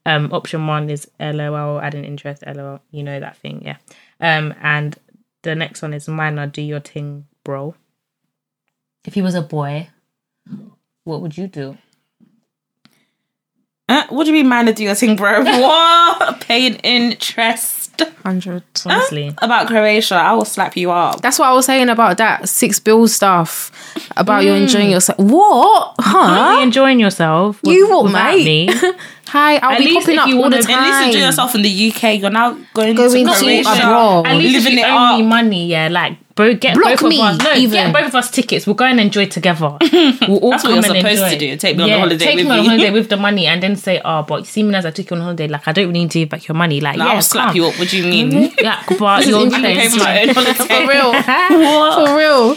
Speaker 1: Um, option one is LOL, add an interest, LOL. You know that thing, yeah. Um, and the next one is minor, do your thing, bro. If he was a boy, what would you do?
Speaker 2: Uh, what do you mean, minor, do your thing, bro? what? Paying interest
Speaker 3: 100.
Speaker 1: Honestly.
Speaker 2: about Croatia? I will slap you up.
Speaker 3: That's what I was saying about that six bill stuff. About you hmm. enjoying yourself. What?
Speaker 1: Are you
Speaker 3: Huh?
Speaker 1: enjoying yourself? with-
Speaker 3: You what,
Speaker 1: without
Speaker 3: mate?
Speaker 1: Me?
Speaker 3: Hi, I'll
Speaker 1: At
Speaker 3: be
Speaker 1: least
Speaker 3: popping
Speaker 1: if
Speaker 3: up
Speaker 1: you
Speaker 3: all
Speaker 1: wanna-
Speaker 3: the
Speaker 1: at
Speaker 2: At least
Speaker 3: time.
Speaker 2: enjoy yourself in the UK. You're now going,
Speaker 3: Going
Speaker 2: to
Speaker 3: to
Speaker 2: Croatia.
Speaker 3: abroad.
Speaker 1: At least
Speaker 2: living
Speaker 1: if you owe me money, yeah, like bro, get
Speaker 3: Block
Speaker 1: both
Speaker 3: me,
Speaker 1: of us. No,
Speaker 3: even.
Speaker 1: get both of us tickets. We'll go and enjoy together. We'll all
Speaker 2: That's what
Speaker 1: come
Speaker 2: you're
Speaker 1: and
Speaker 2: supposed
Speaker 1: enjoy.
Speaker 2: to do. Take me on
Speaker 1: yeah,
Speaker 2: a holiday
Speaker 1: Take
Speaker 2: with
Speaker 1: me on
Speaker 2: you.
Speaker 1: holiday with the money, and then say, "Oh, but seeing as I took you on holiday, like I don't really need to give back your money." Like,
Speaker 2: No,
Speaker 1: yeah,
Speaker 2: I'll slap
Speaker 1: come.
Speaker 2: you up. What do you mean?
Speaker 1: Yeah, but you're
Speaker 3: interesting.
Speaker 2: I for my own holiday.
Speaker 3: For real.
Speaker 2: What?
Speaker 3: For real.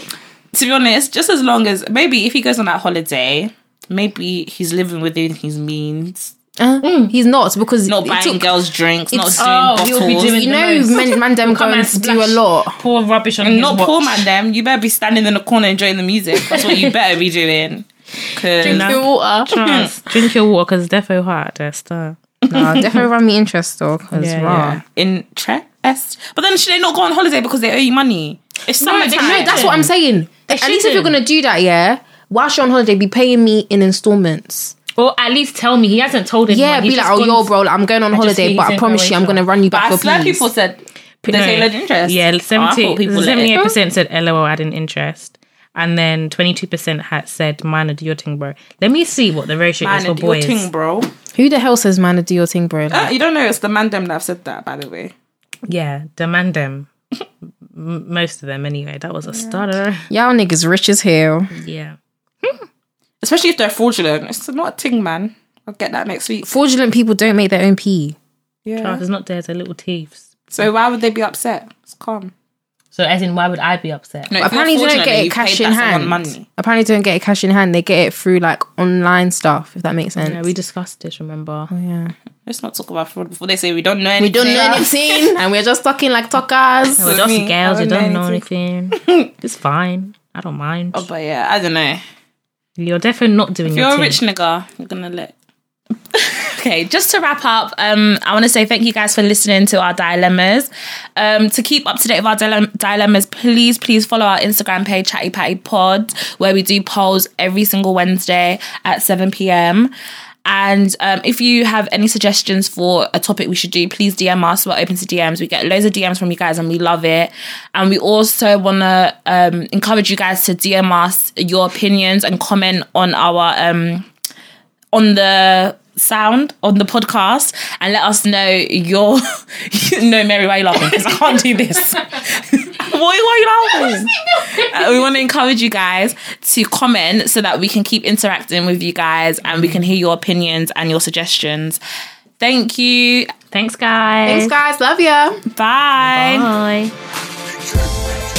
Speaker 2: to be honest, just as long as maybe if he goes on that holiday, maybe he's living within his means,
Speaker 3: Uh, He's not because
Speaker 2: not
Speaker 3: it
Speaker 2: buying
Speaker 3: took-
Speaker 2: girls drinks, not
Speaker 3: it's-
Speaker 2: doing
Speaker 1: Oh,
Speaker 2: bottles.
Speaker 1: be doing
Speaker 3: You know,
Speaker 1: most.
Speaker 3: man, man them
Speaker 1: Come
Speaker 3: going
Speaker 1: and
Speaker 3: to do a lot.
Speaker 1: Pour rubbish on
Speaker 2: And
Speaker 1: his
Speaker 2: not
Speaker 1: watch.
Speaker 2: poor man them. You better be standing in the corner enjoying the music. That's what you better be doing. Cause
Speaker 1: Drink
Speaker 3: water.
Speaker 1: Trust. Drink your water because it's defo hot. That's the
Speaker 3: No, definitely run me interest though, because
Speaker 1: Yeah,
Speaker 3: raw.
Speaker 2: yeah. interest. But then should they not go on holiday because they owe you money? It's
Speaker 1: No,
Speaker 2: summertime.
Speaker 3: No, that's what I'm saying. At least if you're gonna do that, yeah, whilst you're on holiday, be paying me in installments.
Speaker 1: Or at least tell me. He hasn't told anyone.
Speaker 3: Yeah,
Speaker 1: He's
Speaker 3: be like, oh, yo, bro, like, I'm going on
Speaker 1: just
Speaker 3: holiday, but I promise you, I'm gonna run you
Speaker 2: But
Speaker 3: back
Speaker 2: I
Speaker 3: your
Speaker 2: swear people said they
Speaker 1: No.
Speaker 2: say interest.
Speaker 1: Yeah,
Speaker 2: Oh,
Speaker 1: 70,
Speaker 2: thought
Speaker 1: 78% said LOL adding interest. And then 22% had said minor do your thing, bro. Let me see what the ratio is for
Speaker 2: do your
Speaker 1: boys.
Speaker 2: thing, bro.
Speaker 3: Who the hell says man to do your thing, bro? Like,
Speaker 2: Uh, you don't know it's the man them that have said that, by the way.
Speaker 1: Yeah, demand them. M- Most of them, anyway. That was a stutter.
Speaker 3: y'all niggas rich as hell.
Speaker 1: Yeah.
Speaker 2: Especially if they're fraudulent. It's not a ting, man. I'll get that next week.
Speaker 3: Fraudulent people don't make their own pee.
Speaker 2: Yeah.
Speaker 1: Charles is not there, they're little thieves.
Speaker 2: So why would they be upset? It's calm.
Speaker 1: So, as in, why would I be upset?
Speaker 2: No,
Speaker 3: Apparently,
Speaker 2: you're
Speaker 3: they don't get
Speaker 2: and
Speaker 3: it cash in hand.
Speaker 2: Money.
Speaker 3: Apparently, they don't get it cash in hand. They get it through like online stuff. If that makes sense.
Speaker 1: Yeah, we discussed this, remember?
Speaker 3: Oh, yeah.
Speaker 2: Let's not talk about fraud before they say we don't know anything.
Speaker 3: We don't know anything, and we're just talking like talkers.
Speaker 1: We're just
Speaker 2: me,
Speaker 1: girls, We
Speaker 2: don't
Speaker 1: don't
Speaker 2: know
Speaker 1: know anything. it's fine. I don't mind.
Speaker 2: Oh, but yeah, I don't know.
Speaker 1: You're definitely not doing
Speaker 2: If you're a
Speaker 1: thing.
Speaker 2: rich nigga, you're gonna let. Okay, just to wrap up, um, I want to say thank you guys for listening to our dilemmas. Um, to keep up to date with our dilem- dilemmas, please, please follow our Instagram page, Chatty Patty Pod, where we do polls every single Wednesday at 7 p.m. And um, if you have any suggestions for a topic we should do, please DM us. We're open to DMs. We get loads of DMs from you guys and we love it. And we also want to um, encourage you guys to DM us your opinions and comment on our um, on the sound on the podcast and let us know your no Mary why are you laughing because I can't do this why, why are you laughing Uh, we want to encourage you guys to comment so that we can keep interacting with you guys and we can hear your opinions and your suggestions thank you
Speaker 1: Thanks, guys.
Speaker 3: Thanks, guys. Love ya.
Speaker 2: bye.
Speaker 1: Bye.